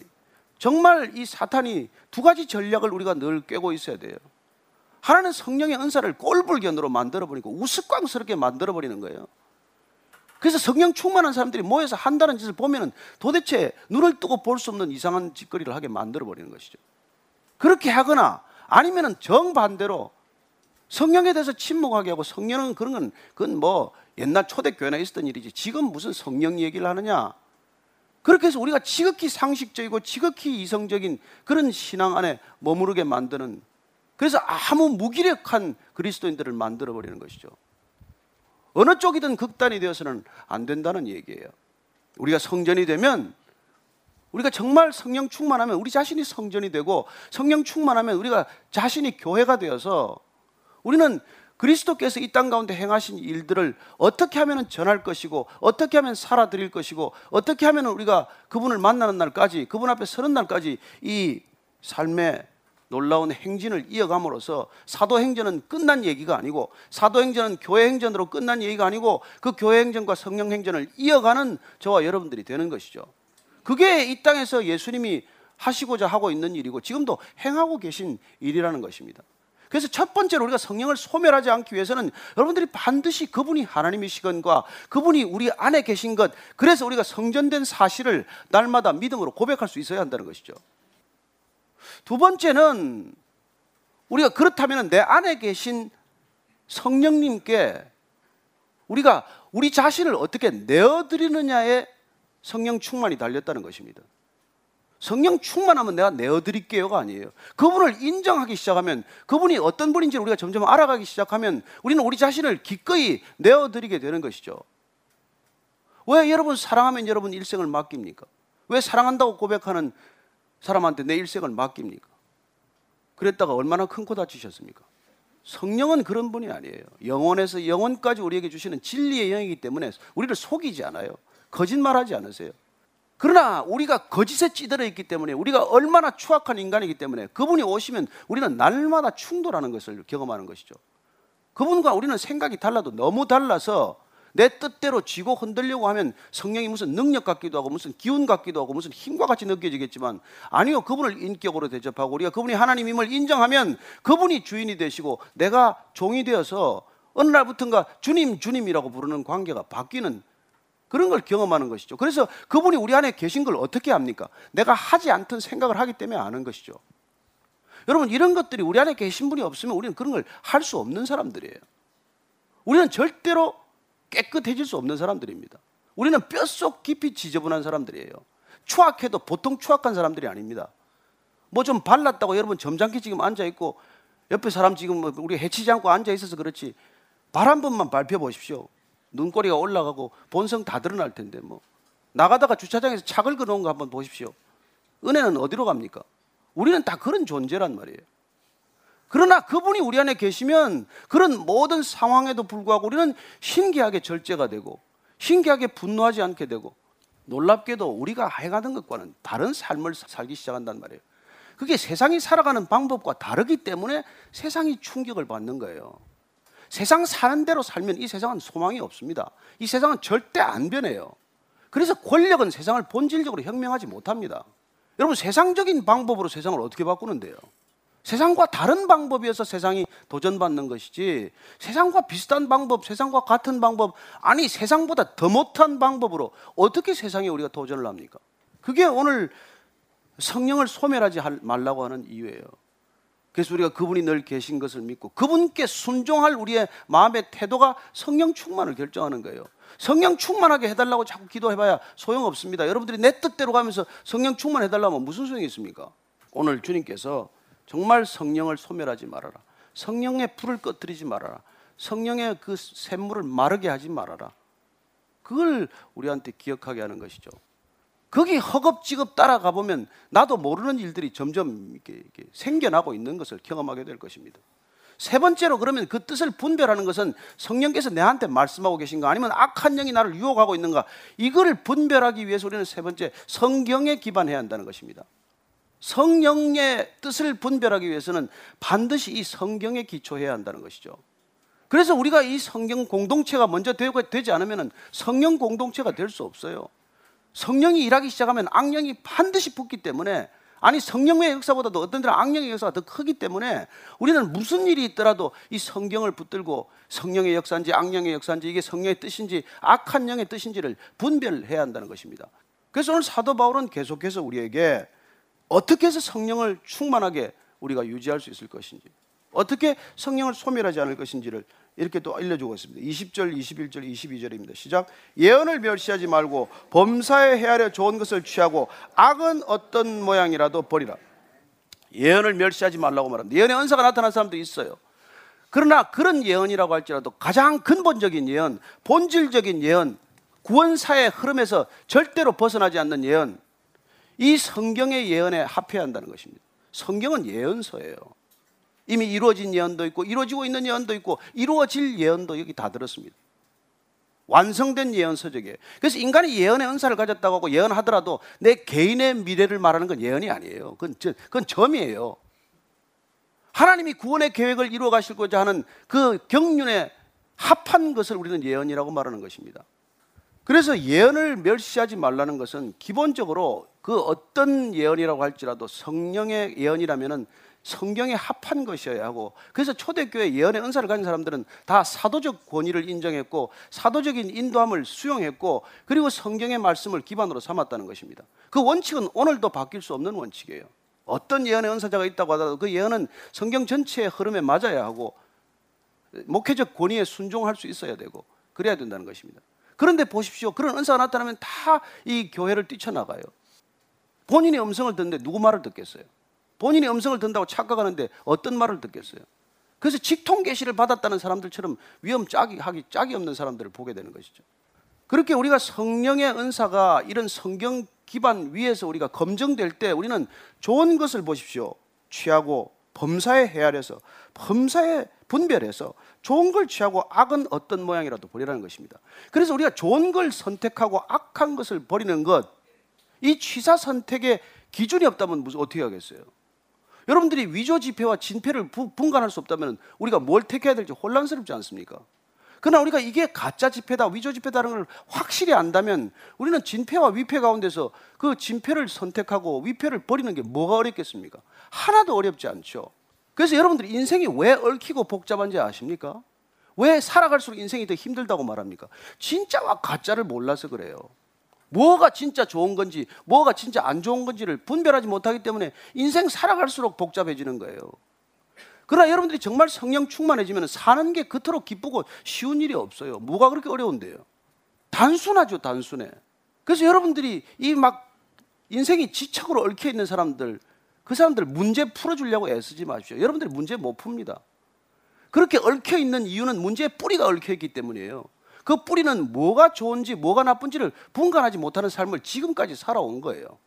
정말 이 사탄이 두 가지 전략을 우리가 늘 꿰고 있어야 돼요. 하나는 성령의 은사를 꼴불견으로 만들어 버리고 우스꽝스럽게 만들어 버리는 거예요. 그래서 성령 충만한 사람들이 모여서 한다는 짓을 보면은 도대체 눈을 뜨고 볼 수 없는 이상한 짓거리를 하게 만들어 버리는 것이죠. 그렇게 하거나 아니면은 정반대로 성령에 대해서 침묵하게 하고 성령은 그런 건 그건 뭐 옛날 초대교회나 있었던 일이지 지금 무슨 성령 얘기를 하느냐 그렇게 해서 우리가 지극히 상식적이고 지극히 이성적인 그런 신앙 안에 머무르게 만드는 그래서 아무 무기력한 그리스도인들을 만들어 버리는 것이죠. 어느 쪽이든 극단이 되어서는 안 된다는 얘기예요. 우리가 성전이 되면 우리가 정말 성령 충만하면 우리 자신이 성전이 되고 성령 충만하면 우리가 자신이 교회가 되어서 우리는 그리스도께서 이 땅 가운데 행하신 일들을 어떻게 하면 전할 것이고 어떻게 하면 살아 드릴 것이고 어떻게 하면 우리가 그분을 만나는 날까지 그분 앞에 서는 날까지 이 삶의 놀라운 행진을 이어감으로써 사도행전은 끝난 얘기가 아니고 사도행전은 교회행전으로 끝난 얘기가 아니고 그 교회행전과 성령행전을 이어가는 저와 여러분들이 되는 것이죠. 그게 이 땅에서 예수님이 하시고자 하고 있는 일이고 지금도 행하고 계신 일이라는 것입니다. 그래서 첫 번째로 우리가 성령을 소멸하지 않기 위해서는 여러분들이 반드시 그분이 하나님이시건과 그분이 우리 안에 계신 것, 그래서 우리가 성전된 사실을 날마다 믿음으로 고백할 수 있어야 한다는 것이죠. 두 번째는 우리가 그렇다면 내 안에 계신 성령님께 우리가 우리 자신을 어떻게 내어드리느냐에 성령 충만이 달렸다는 것입니다. 성령 충만하면 내가 내어드릴게요가 아니에요. 그분을 인정하기 시작하면 그분이 어떤 분인지 우리가 점점 알아가기 시작하면 우리는 우리 자신을 기꺼이 내어드리게 되는 것이죠. 왜 여러분 사랑하면 여러분 일생을 맡깁니까? 왜 사랑한다고 고백하는 사람한테 내 일생을 맡깁니까? 그랬다가 얼마나 큰 코 다치셨습니까? 성령은 그런 분이 아니에요. 영원에서 영원까지 우리에게 주시는 진리의 영이기 때문에 우리를 속이지 않아요. 거짓말하지 않으세요. 그러나 우리가 거짓에 찌들어 있기 때문에 우리가 얼마나 추악한 인간이기 때문에 그분이 오시면 우리는 날마다 충돌하는 것을 경험하는 것이죠. 그분과 우리는 생각이 달라도 너무 달라서 내 뜻대로 쥐고 흔들려고 하면 성령이 무슨 능력 같기도 하고 무슨 기운 같기도 하고 무슨 힘과 같이 느껴지겠지만 아니요 그분을 인격으로 대접하고 우리가 그분이 하나님임을 인정하면 그분이 주인이 되시고 내가 종이 되어서 어느 날부턴가 주님 주님이라고 부르는 관계가 바뀌는 그런 걸 경험하는 것이죠. 그래서 그분이 우리 안에 계신 걸 어떻게 합니까? 내가 하지 않던 생각을 하기 때문에 아는 것이죠. 여러분 이런 것들이 우리 안에 계신 분이 없으면 우리는 그런 걸 할 수 없는 사람들이에요. 우리는 절대로 깨끗해질 수 없는 사람들입니다. 우리는 뼛속 깊이 지저분한 사람들이에요. 추악해도 보통 추악한 사람들이 아닙니다. 뭐 좀 발랐다고 여러분 점잖게 지금 앉아 있고 옆에 사람 지금 뭐 우리 해치지 않고 앉아 있어서 그렇지 발 한 번만 밟혀 보십시오. 눈꼬리가 올라가고 본성 다 드러날 텐데 뭐 나가다가 주차장에서 차 긁어 놓은 거 한번 보십시오. 은혜는 어디로 갑니까? 우리는 다 그런 존재란 말이에요. 그러나 그분이 우리 안에 계시면 그런 모든 상황에도 불구하고 우리는 신기하게 절제가 되고 신기하게 분노하지 않게 되고 놀랍게도 우리가 해가던 것과는 다른 삶을 살기 시작한단 말이에요. 그게 세상이 살아가는 방법과 다르기 때문에 세상이 충격을 받는 거예요. 세상 사는 대로 살면 이 세상은 소망이 없습니다. 이 세상은 절대 안 변해요. 그래서 권력은 세상을 본질적으로 혁명하지 못합니다. 여러분 세상적인 방법으로 세상을 어떻게 바꾸는데요? 세상과 다른 방법이어서 세상이 도전받는 것이지 세상과 비슷한 방법, 세상과 같은 방법, 아니 세상보다 더 못한 방법으로 어떻게 세상에 우리가 도전을 합니까? 그게 오늘 성령을 소멸하지 할- 말라고 하는 이유예요. 그래서 우리가 그분이 늘 계신 것을 믿고 그분께 순종할 우리의 마음의 태도가 성령 충만을 결정하는 거예요. 성령 충만하게 해달라고 자꾸 기도해봐야 소용없습니다. 여러분들이 내 뜻대로 가면서 성령 충만해달라면 무슨 소용이 있습니까? 오늘 주님께서 정말 성령을 소멸하지 말아라. 성령의 불을 꺼뜨리지 말아라. 성령의 그 샘물을 마르게 하지 말아라. 그걸 우리한테 기억하게 하는 것이죠. 거기 허겁지겁 따라가 보면 나도 모르는 일들이 점점 이렇게, 이렇게 생겨나고 있는 것을 경험하게 될 것입니다. 세 번째로 그러면 그 뜻을 분별하는 것은 성령께서 내한테 말씀하고 계신가 아니면 악한 영이 나를 유혹하고 있는가 이거를 분별하기 위해서 우리는 세 번째 성경에 기반해야 한다는 것입니다. 성령의 뜻을 분별하기 위해서는 반드시 이 성경에 기초해야 한다는 것이죠. 그래서 우리가 이 성경 공동체가 먼저 되고 되지 않으면 성령 공동체가 될 수 없어요. 성령이 일하기 시작하면 악령이 반드시 붙기 때문에 아니 성령의 역사보다도 어떤 데는 악령의 역사가 더 크기 때문에 우리는 무슨 일이 있더라도 이 성경을 붙들고 성령의 역사인지 악령의 역사인지 이게 성령의 뜻인지 악한 영의 뜻인지를 분별해야 한다는 것입니다. 그래서 오늘 사도 바울은 계속해서 우리에게 어떻게 해서 성령을 충만하게 우리가 유지할 수 있을 것인지 어떻게 성령을 소멸하지 않을 것인지를 이렇게 또 알려주고 있습니다. 20절, 21절, 22절입니다. 시작. 예언을 멸시하지 말고 범사에 헤아려 좋은 것을 취하고 악은 어떤 모양이라도 버리라. 예언을 멸시하지 말라고 말합니다. 예언의 은사가 나타난 사람도 있어요. 그러나 그런 예언이라고 할지라도 가장 근본적인 예언, 본질적인 예언, 구원사의 흐름에서 절대로 벗어나지 않는 예언, 이 성경의 예언에 합해야 한다는 것입니다. 성경은 예언서예요. 이미 이루어진 예언도 있고 이루어지고 있는 예언도 있고 이루어질 예언도 여기 다 들었습니다. 완성된 예언서적이에요. 그래서 인간이 예언의 은사를 가졌다고 하고 예언하더라도 내 개인의 미래를 말하는 건 예언이 아니에요. 그건, 저- 그건 점이에요. 하나님이 구원의 계획을 이루어 가시고자 하는 그 경륜에 합한 것을 우리는 예언이라고 말하는 것입니다. 그래서 예언을 멸시하지 말라는 것은 기본적으로 그 어떤 예언이라고 할지라도 성령의 예언이라면은 성경에 합한 것이어야 하고 그래서 초대교회 예언의 은사를 가진 사람들은 다 사도적 권위를 인정했고 사도적인 인도함을 수용했고 그리고 성경의 말씀을 기반으로 삼았다는 것입니다. 그 원칙은 오늘도 바뀔 수 없는 원칙이에요. 어떤 예언의 은사자가 있다고 하더라도 그 예언은 성경 전체의 흐름에 맞아야 하고 목회적 권위에 순종할 수 있어야 되고 그래야 된다는 것입니다. 그런데 보십시오. 그런 은사가 나타나면 다 이 교회를 뛰쳐나가요. 본인의 음성을 듣는데 누구 말을 듣겠어요? 본인의 음성을 듣는다고 착각하는데 어떤 말을 듣겠어요? 그래서 직통 계시를 받았다는 사람들처럼 위험 짝이 하기 짝이 없는 사람들을 보게 되는 것이죠. 그렇게 우리가 성령의 은사가 이런 성경 기반 위에서 우리가 검증될 때 우리는 좋은 것을 보십시오. 취하고 범사에 헤아려서 범사에 분별해서 좋은 걸 취하고 악은 어떤 모양이라도 버리라는 것입니다. 그래서 우리가 좋은 걸 선택하고 악한 것을 버리는 것, 이 취사 선택의 기준이 없다면 무슨 어떻게 하겠어요? 여러분들이 위조 지폐와 진폐를 부- 분간할 수 없다면 우리가 뭘 택해야 될지 혼란스럽지 않습니까? 그러나 우리가 이게 가짜 지폐다, 위조 지폐다는 걸 확실히 안다면 우리는 진폐와 위폐 가운데서 그 진폐를 선택하고 위폐를 버리는 게 뭐가 어렵겠습니까? 하나도 어렵지 않죠. 그래서 여러분들이 인생이 왜 얽히고 복잡한지 아십니까? 왜 살아갈수록 인생이 더 힘들다고 말합니까? 진짜와 가짜를 몰라서 그래요. 뭐가 진짜 좋은 건지, 뭐가 진짜 안 좋은 건지를 분별하지 못하기 때문에 인생 살아갈수록 복잡해지는 거예요. 그러나 여러분들이 정말 성령 충만해지면 사는 게 그토록 기쁘고 쉬운 일이 없어요. 뭐가 그렇게 어려운데요? 단순하죠, 단순해. 그래서 여러분들이 이 막 인생이 지척으로 얽혀 있는 사람들, 그 사람들 문제 풀어주려고 애쓰지 마십시오. 여러분들이 문제 못 풉니다. 그렇게 얽혀 있는 이유는 문제의 뿌리가 얽혀 있기 때문이에요. 그 뿌리는 뭐가 좋은지 뭐가 나쁜지를 분간하지 못하는 삶을 지금까지 살아온 거예요.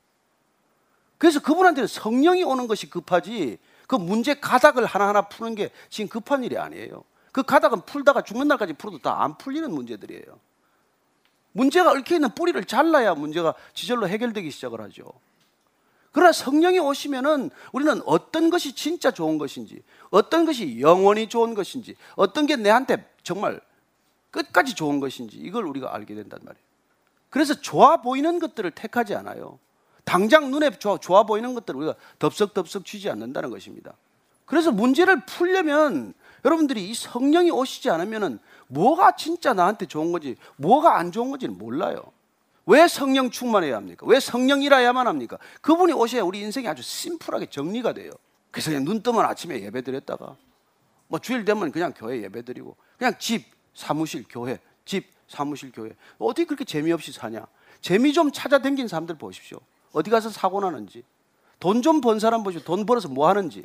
그래서 그분한테는 성령이 오는 것이 급하지 그 문제 가닥을 하나하나 푸는 게 지금 급한 일이 아니에요. 그 가닥은 풀다가 죽는 날까지 풀어도 다 안 풀리는 문제들이에요. 문제가 얽혀 있는 뿌리를 잘라야 문제가 지절로 해결되기 시작을 하죠. 그러나 성령이 오시면은 우리는 어떤 것이 진짜 좋은 것인지, 어떤 것이 영원히 좋은 것인지, 어떤 게 내한테 정말 끝까지 좋은 것인지 이걸 우리가 알게 된단 말이에요. 그래서 좋아 보이는 것들을 택하지 않아요. 당장 눈에 좋아, 좋아 보이는 것들을 우리가 덥석덥석 쥐지 않는다는 것입니다. 그래서 문제를 풀려면 여러분들이 이 성령이 오시지 않으면은 뭐가 진짜 나한테 좋은 건지, 뭐가 안 좋은 건지는 몰라요. 왜 성령 충만해야 합니까? 왜 성령이라야만 합니까? 그분이 오셔야 우리 인생이 아주 심플하게 정리가 돼요. 그래서 그냥 눈 뜨면 아침에 예배 드렸다가 뭐 주일 되면 그냥 교회 예배 드리고 그냥 집, 사무실, 교회, 집, 사무실, 교회. 어떻게 그렇게 재미없이 사냐? 재미 좀 찾아 댕긴 사람들 보십시오. 어디 가서 사고 나는지. 돈 좀 번 사람 보십시오. 돈 벌어서 뭐 하는지.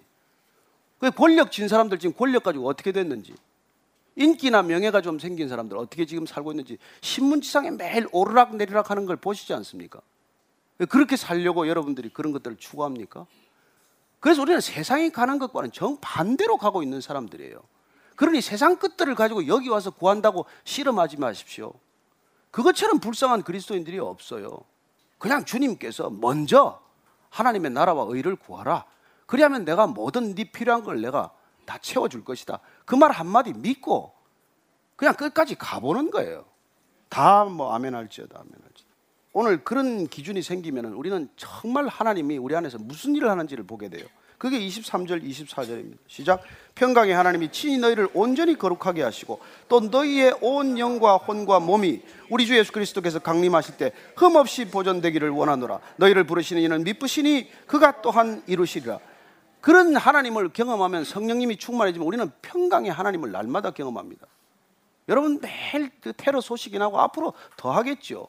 그 권력 진 사람들 지금 권력 가지고 어떻게 됐는지. 인기나 명예가 좀 생긴 사람들 어떻게 지금 살고 있는지 신문지상에 매일 오르락 내리락 하는 걸 보시지 않습니까? 그렇게 살려고 여러분들이 그런 것들을 추구합니까? 그래서 우리는 세상이 가는 것과는 정반대로 가고 있는 사람들이에요. 그러니 세상 끝들을 가지고 여기 와서 구한다고 실험하지 마십시오. 그것처럼 불쌍한 그리스도인들이 없어요. 그냥 주님께서 먼저 하나님의 나라와 의를 구하라. 그리하면 내가 뭐든 네 필요한 걸 내가 다 채워줄 것이다. 그 말 한마디 믿고 그냥 끝까지 가보는 거예요. 다 뭐 아멘 할지어다 아멘 할지. 오늘 그런 기준이 생기면 우리는 정말 하나님이 우리 안에서 무슨 일을 하는지를 보게 돼요. 그게 23절, 24절입니다. 시작. 평강의 하나님이 친히 너희를 온전히 거룩하게 하시고 또 너희의 온 영과 혼과 몸이 우리 주 예수 그리스도께서 강림하실 때 흠없이 보존되기를 원하노라. 너희를 부르시는 이는 미쁘시니 그가 또한 이루시리라. 그런 하나님을 경험하면 성령님이 충만해지면 우리는 평강의 하나님을 날마다 경험합니다. 여러분 매일 그 테러 소식이 나고 앞으로 더 하겠죠.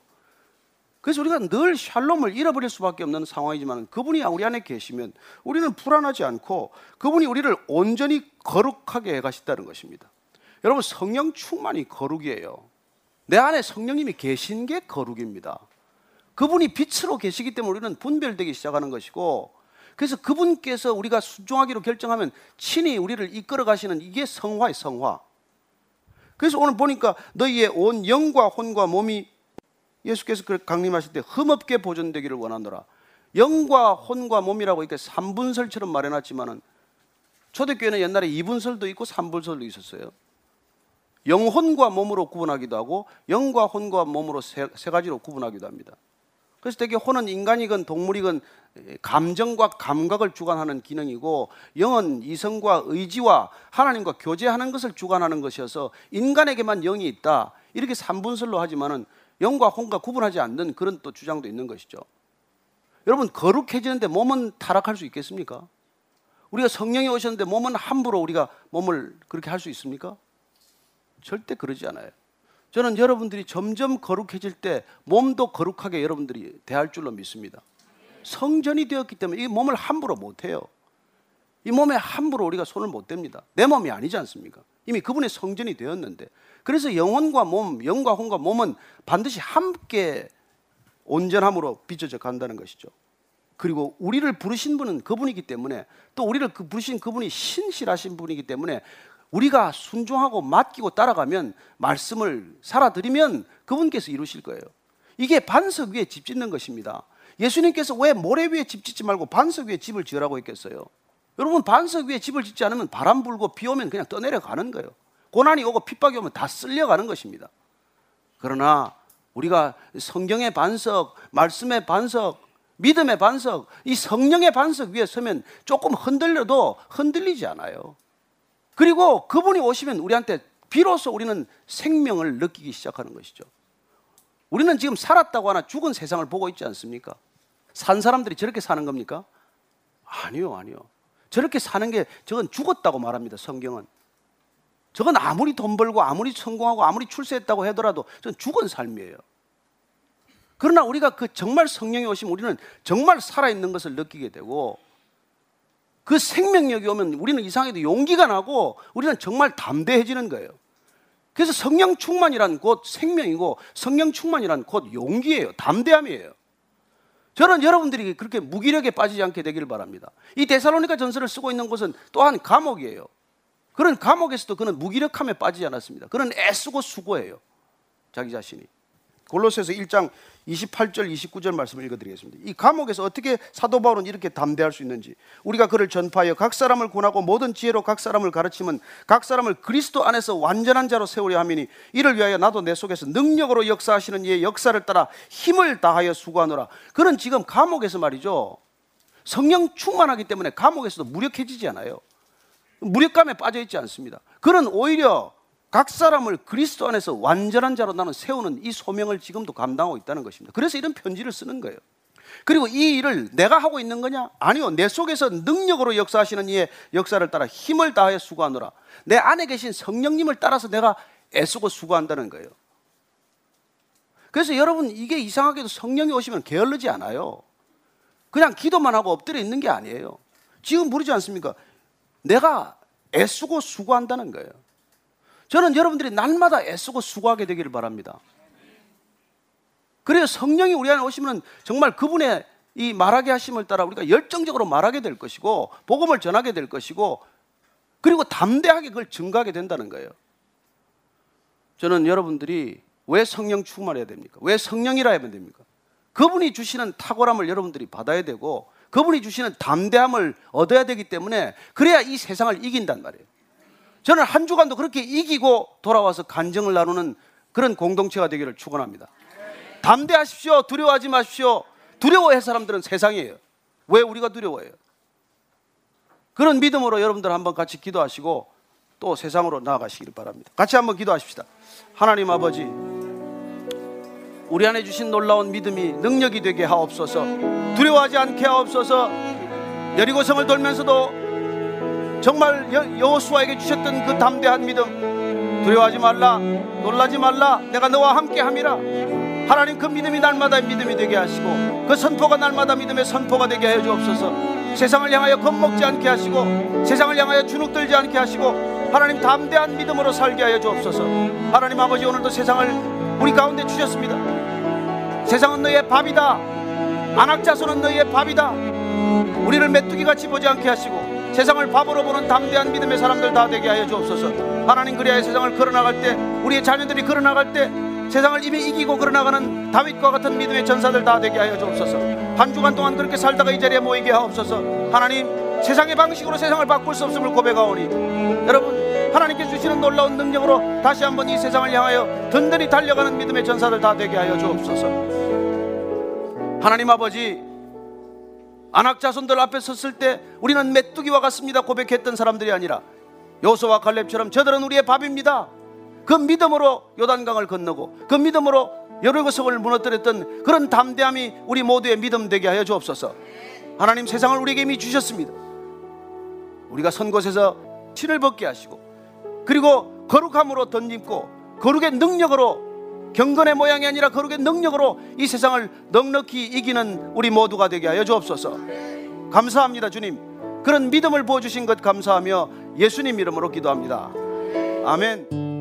그래서 우리가 늘 샬롬을 잃어버릴 수밖에 없는 상황이지만 그분이 우리 안에 계시면 우리는 불안하지 않고 그분이 우리를 온전히 거룩하게 해 가신다는 것입니다. 여러분 성령 충만이 거룩이에요. 내 안에 성령님이 계신 게 거룩입니다. 그분이 빛으로 계시기 때문에 우리는 분별되기 시작하는 것이고 그래서 그분께서 우리가 순종하기로 결정하면 친히 우리를 이끌어 가시는 이게 성화의 성화. 그래서 오늘 보니까 너희의 온 영과 혼과 몸이 예수께서 그 강림하실 때 흠없게 보존되기를 원하노라. 영과 혼과 몸이라고 이렇게 삼분설처럼 말해놨지만은 초대교회는 옛날에 이분설도 있고 삼분설도 있었어요. 영혼과 몸으로 구분하기도 하고 영과 혼과 몸으로 세, 세 가지로 구분하기도 합니다. 그래서 되게 혼은 인간이건 동물이건 감정과 감각을 주관하는 기능이고 영은 이성과 의지와 하나님과 교제하는 것을 주관하는 것이어서 인간에게만 영이 있다. 이렇게 삼분설로 하지만은 영과 혼과 구분하지 않는 그런 또 주장도 있는 것이죠. 여러분 거룩해지는데 몸은 타락할 수 있겠습니까? 우리가 성령이 오셨는데 몸은 함부로 우리가 몸을 그렇게 할 수 있습니까? 절대 그러지 않아요. 저는 여러분들이 점점 거룩해질 때 몸도 거룩하게 여러분들이 대할 줄로 믿습니다. 성전이 되었기 때문에 이 몸을 함부로 못 해요. 이 몸에 함부로 우리가 손을 못 댑니다. 내 몸이 아니지 않습니까? 이미 그분의 성전이 되었는데. 그래서 영혼과 몸, 영과 혼과 몸은 반드시 함께 온전함으로 빚어져 간다는 것이죠. 그리고 우리를 부르신 분은 그분이기 때문에 또 우리를 그 부르신 그분이 신실하신 분이기 때문에 우리가 순종하고 맡기고 따라가면 말씀을 살아드리면 그분께서 이루실 거예요. 이게 반석 위에 집 짓는 것입니다. 예수님께서 왜 모래 위에 집 짓지 말고 반석 위에 집을 지으라고 했겠어요? 여러분 반석 위에 집을 짓지 않으면 바람 불고 비 오면 그냥 떠내려 가는 거예요. 고난이 오고 핍박이 오면 다 쓸려 가는 것입니다. 그러나 우리가 성경의 반석, 말씀의 반석, 믿음의 반석, 이 성령의 반석 위에 서면 조금 흔들려도 흔들리지 않아요. 그리고 그분이 오시면 우리한테 비로소 우리는 생명을 느끼기 시작하는 것이죠. 우리는 지금 살았다고 하나 죽은 세상을 보고 있지 않습니까? 산 사람들이 저렇게 사는 겁니까? 아니요, 아니요. 저렇게 사는 게 저건 죽었다고 말합니다, 성경은. 저건 아무리 돈 벌고 아무리 성공하고 아무리 출세했다고 하더라도 저건 죽은 삶이에요. 그러나 우리가 그 정말 성령이 오시면 우리는 정말 살아있는 것을 느끼게 되고 그 생명력이 오면 우리는 이상하게도 용기가 나고 우리는 정말 담대해지는 거예요. 그래서 성령 충만이란 곧 생명이고 성령 충만이란 곧 용기예요. 담대함이에요. 저는 여러분들이 그렇게 무기력에 빠지지 않게 되기를 바랍니다. 이 데살로니가 전서를 쓰고 있는 곳은 또한 감옥이에요. 그런 감옥에서도 그는 무기력함에 빠지지 않았습니다. 그는 애쓰고 수고해요. 자기 자신이. 골로새서 1장 28절 29절 말씀을 읽어드리겠습니다. 이 감옥에서 어떻게 사도 바울은 이렇게 담대할 수 있는지 우리가 그를 전파하여 각 사람을 권하고 모든 지혜로 각 사람을 가르치면 각 사람을 그리스도 안에서 완전한 자로 세우려 함이니 이를 위하여 나도 내 속에서 능력으로 역사하시는 이의 역사를 따라 힘을 다하여 수고하노라. 그는 지금 감옥에서 말이죠. 성령 충만하기 때문에 감옥에서도 무력해지지 않아요. 무력감에 빠져 있지 않습니다. 그는 오히려 각 사람을 그리스도 안에서 완전한 자로 나는 세우는 이 소명을 지금도 감당하고 있다는 것입니다. 그래서 이런 편지를 쓰는 거예요. 그리고 이 일을 내가 하고 있는 거냐? 아니요. 내 속에서 능력으로 역사하시는 이의 역사를 따라 힘을 다하여 수고하노라. 내 안에 계신 성령님을 따라서 내가 애쓰고 수고한다는 거예요. 그래서 여러분 이게 이상하게도 성령이 오시면 게을르지 않아요. 그냥 기도만 하고 엎드려 있는 게 아니에요. 지금 부르지 않습니까? 내가 애쓰고 수고한다는 거예요. 저는 여러분들이 날마다 애쓰고 수고하게 되기를 바랍니다. 그래서 성령이 우리 안에 오시면 정말 그분의 이 말하게 하심을 따라 우리가 열정적으로 말하게 될 것이고 복음을 전하게 될 것이고 그리고 담대하게 그걸 증가하게 된다는 거예요. 저는 여러분들이 왜 성령 충만 해야 됩니까? 왜 성령이라 하면 됩니까? 그분이 주시는 탁월함을 여러분들이 받아야 되고 그분이 주시는 담대함을 얻어야 되기 때문에 그래야 이 세상을 이긴단 말이에요. 저는 한 주간도 그렇게 이기고 돌아와서 간증을 나누는 그런 공동체가 되기를 축원합니다. 담대하십시오. 두려워하지 마십시오. 두려워할 사람들은 세상이에요. 왜 우리가 두려워해요? 그런 믿음으로 여러분들 한번 같이 기도하시고 또 세상으로 나아가시기를 바랍니다. 같이 한번 기도하십시다. 하나님 아버지, 우리 안에 주신 놀라운 믿음이 능력이 되게 하옵소서. 두려워하지 않게 하옵소서. 여리고성을 돌면서도 정말 여- 여호수아에게 주셨던 그 담대한 믿음. 두려워하지 말라 놀라지 말라. 내가 너와 함께 함이라. 하나님 그 믿음이 날마다 믿음이 되게 하시고 그 선포가 날마다 믿음의 선포가 되게 해 주옵소서. 세상을 향하여 겁먹지 않게 하시고 세상을 향하여 주눅들지 않게 하시고 하나님 담대한 믿음으로 살게 하여 주옵소서. 하나님 아버지 오늘도 세상을 우리 가운데 주셨습니다. 세상은 너의 밥이다. 안악자손은 너의 밥이다 우리를 메뚜기 같이 보지 않게 하시고 세상을 밥으로 보는 담대한 믿음의 사람들 다 되게 하여 주옵소서. 하나님 그리하여 세상을 걸어나갈 때 우리의 자녀들이 걸어나갈 때 세상을 이미 이기고 걸어나가는 다윗과 같은 믿음의 전사들 다 되게 하여 주옵소서. 한 주간 동안 그렇게 살다가 이 자리에 모이게 하옵소서. 하나님 세상의 방식으로 세상을 바꿀 수 없음을 고백하오니 여러분 하나님께 주시는 놀라운 능력으로 다시 한번 이 세상을 향하여 든든히 달려가는 믿음의 전사들 다 되게 하여 주옵소서. 하나님 아버지 안악자손들 앞에 섰을 때 우리는 메뚜기와 같습니다 고백했던 사람들이 아니라 요소와 갈렙처럼 저들은 우리의 밥입니다. 그 믿음으로 요단강을 건너고 그 믿음으로 여리고성을 무너뜨렸던 그런 담대함이 우리 모두의 믿음 되게 하여 주옵소서. 하나님 세상을 우리에게 이미 주셨습니다. 우리가 선 곳에서 신을 벗게 하시고 그리고 거룩함으로 던짐고 거룩의 능력으로 경건의 모양이 아니라 거룩의 능력으로 이 세상을 넉넉히 이기는 우리 모두가 되게 하여 주옵소서. 감사합니다, 주님. 그런 믿음을 보여주신 것 감사하며 예수님 이름으로 기도합니다. 아멘.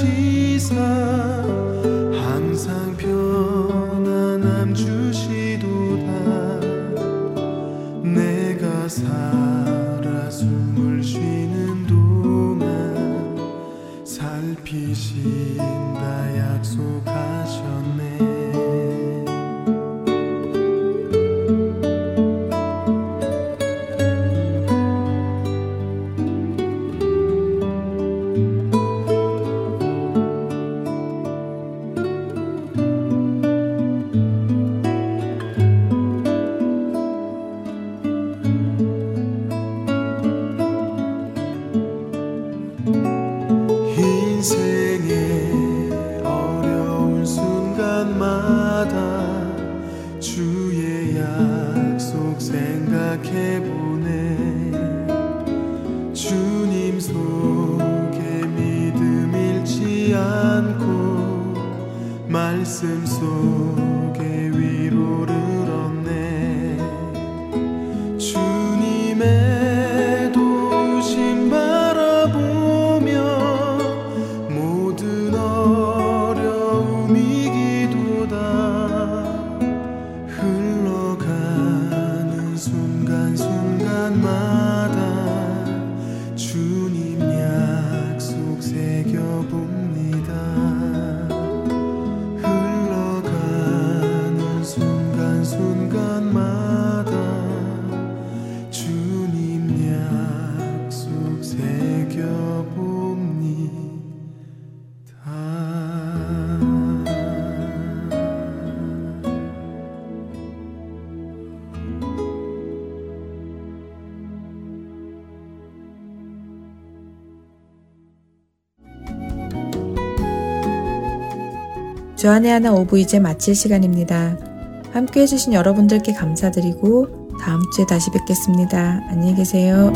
Jesus. 주안의 하나 5부 이제 마칠 시간입니다. 함께 해주신 여러분들께 감사드리고 다음 주에 다시 뵙겠습니다. 안녕히 계세요.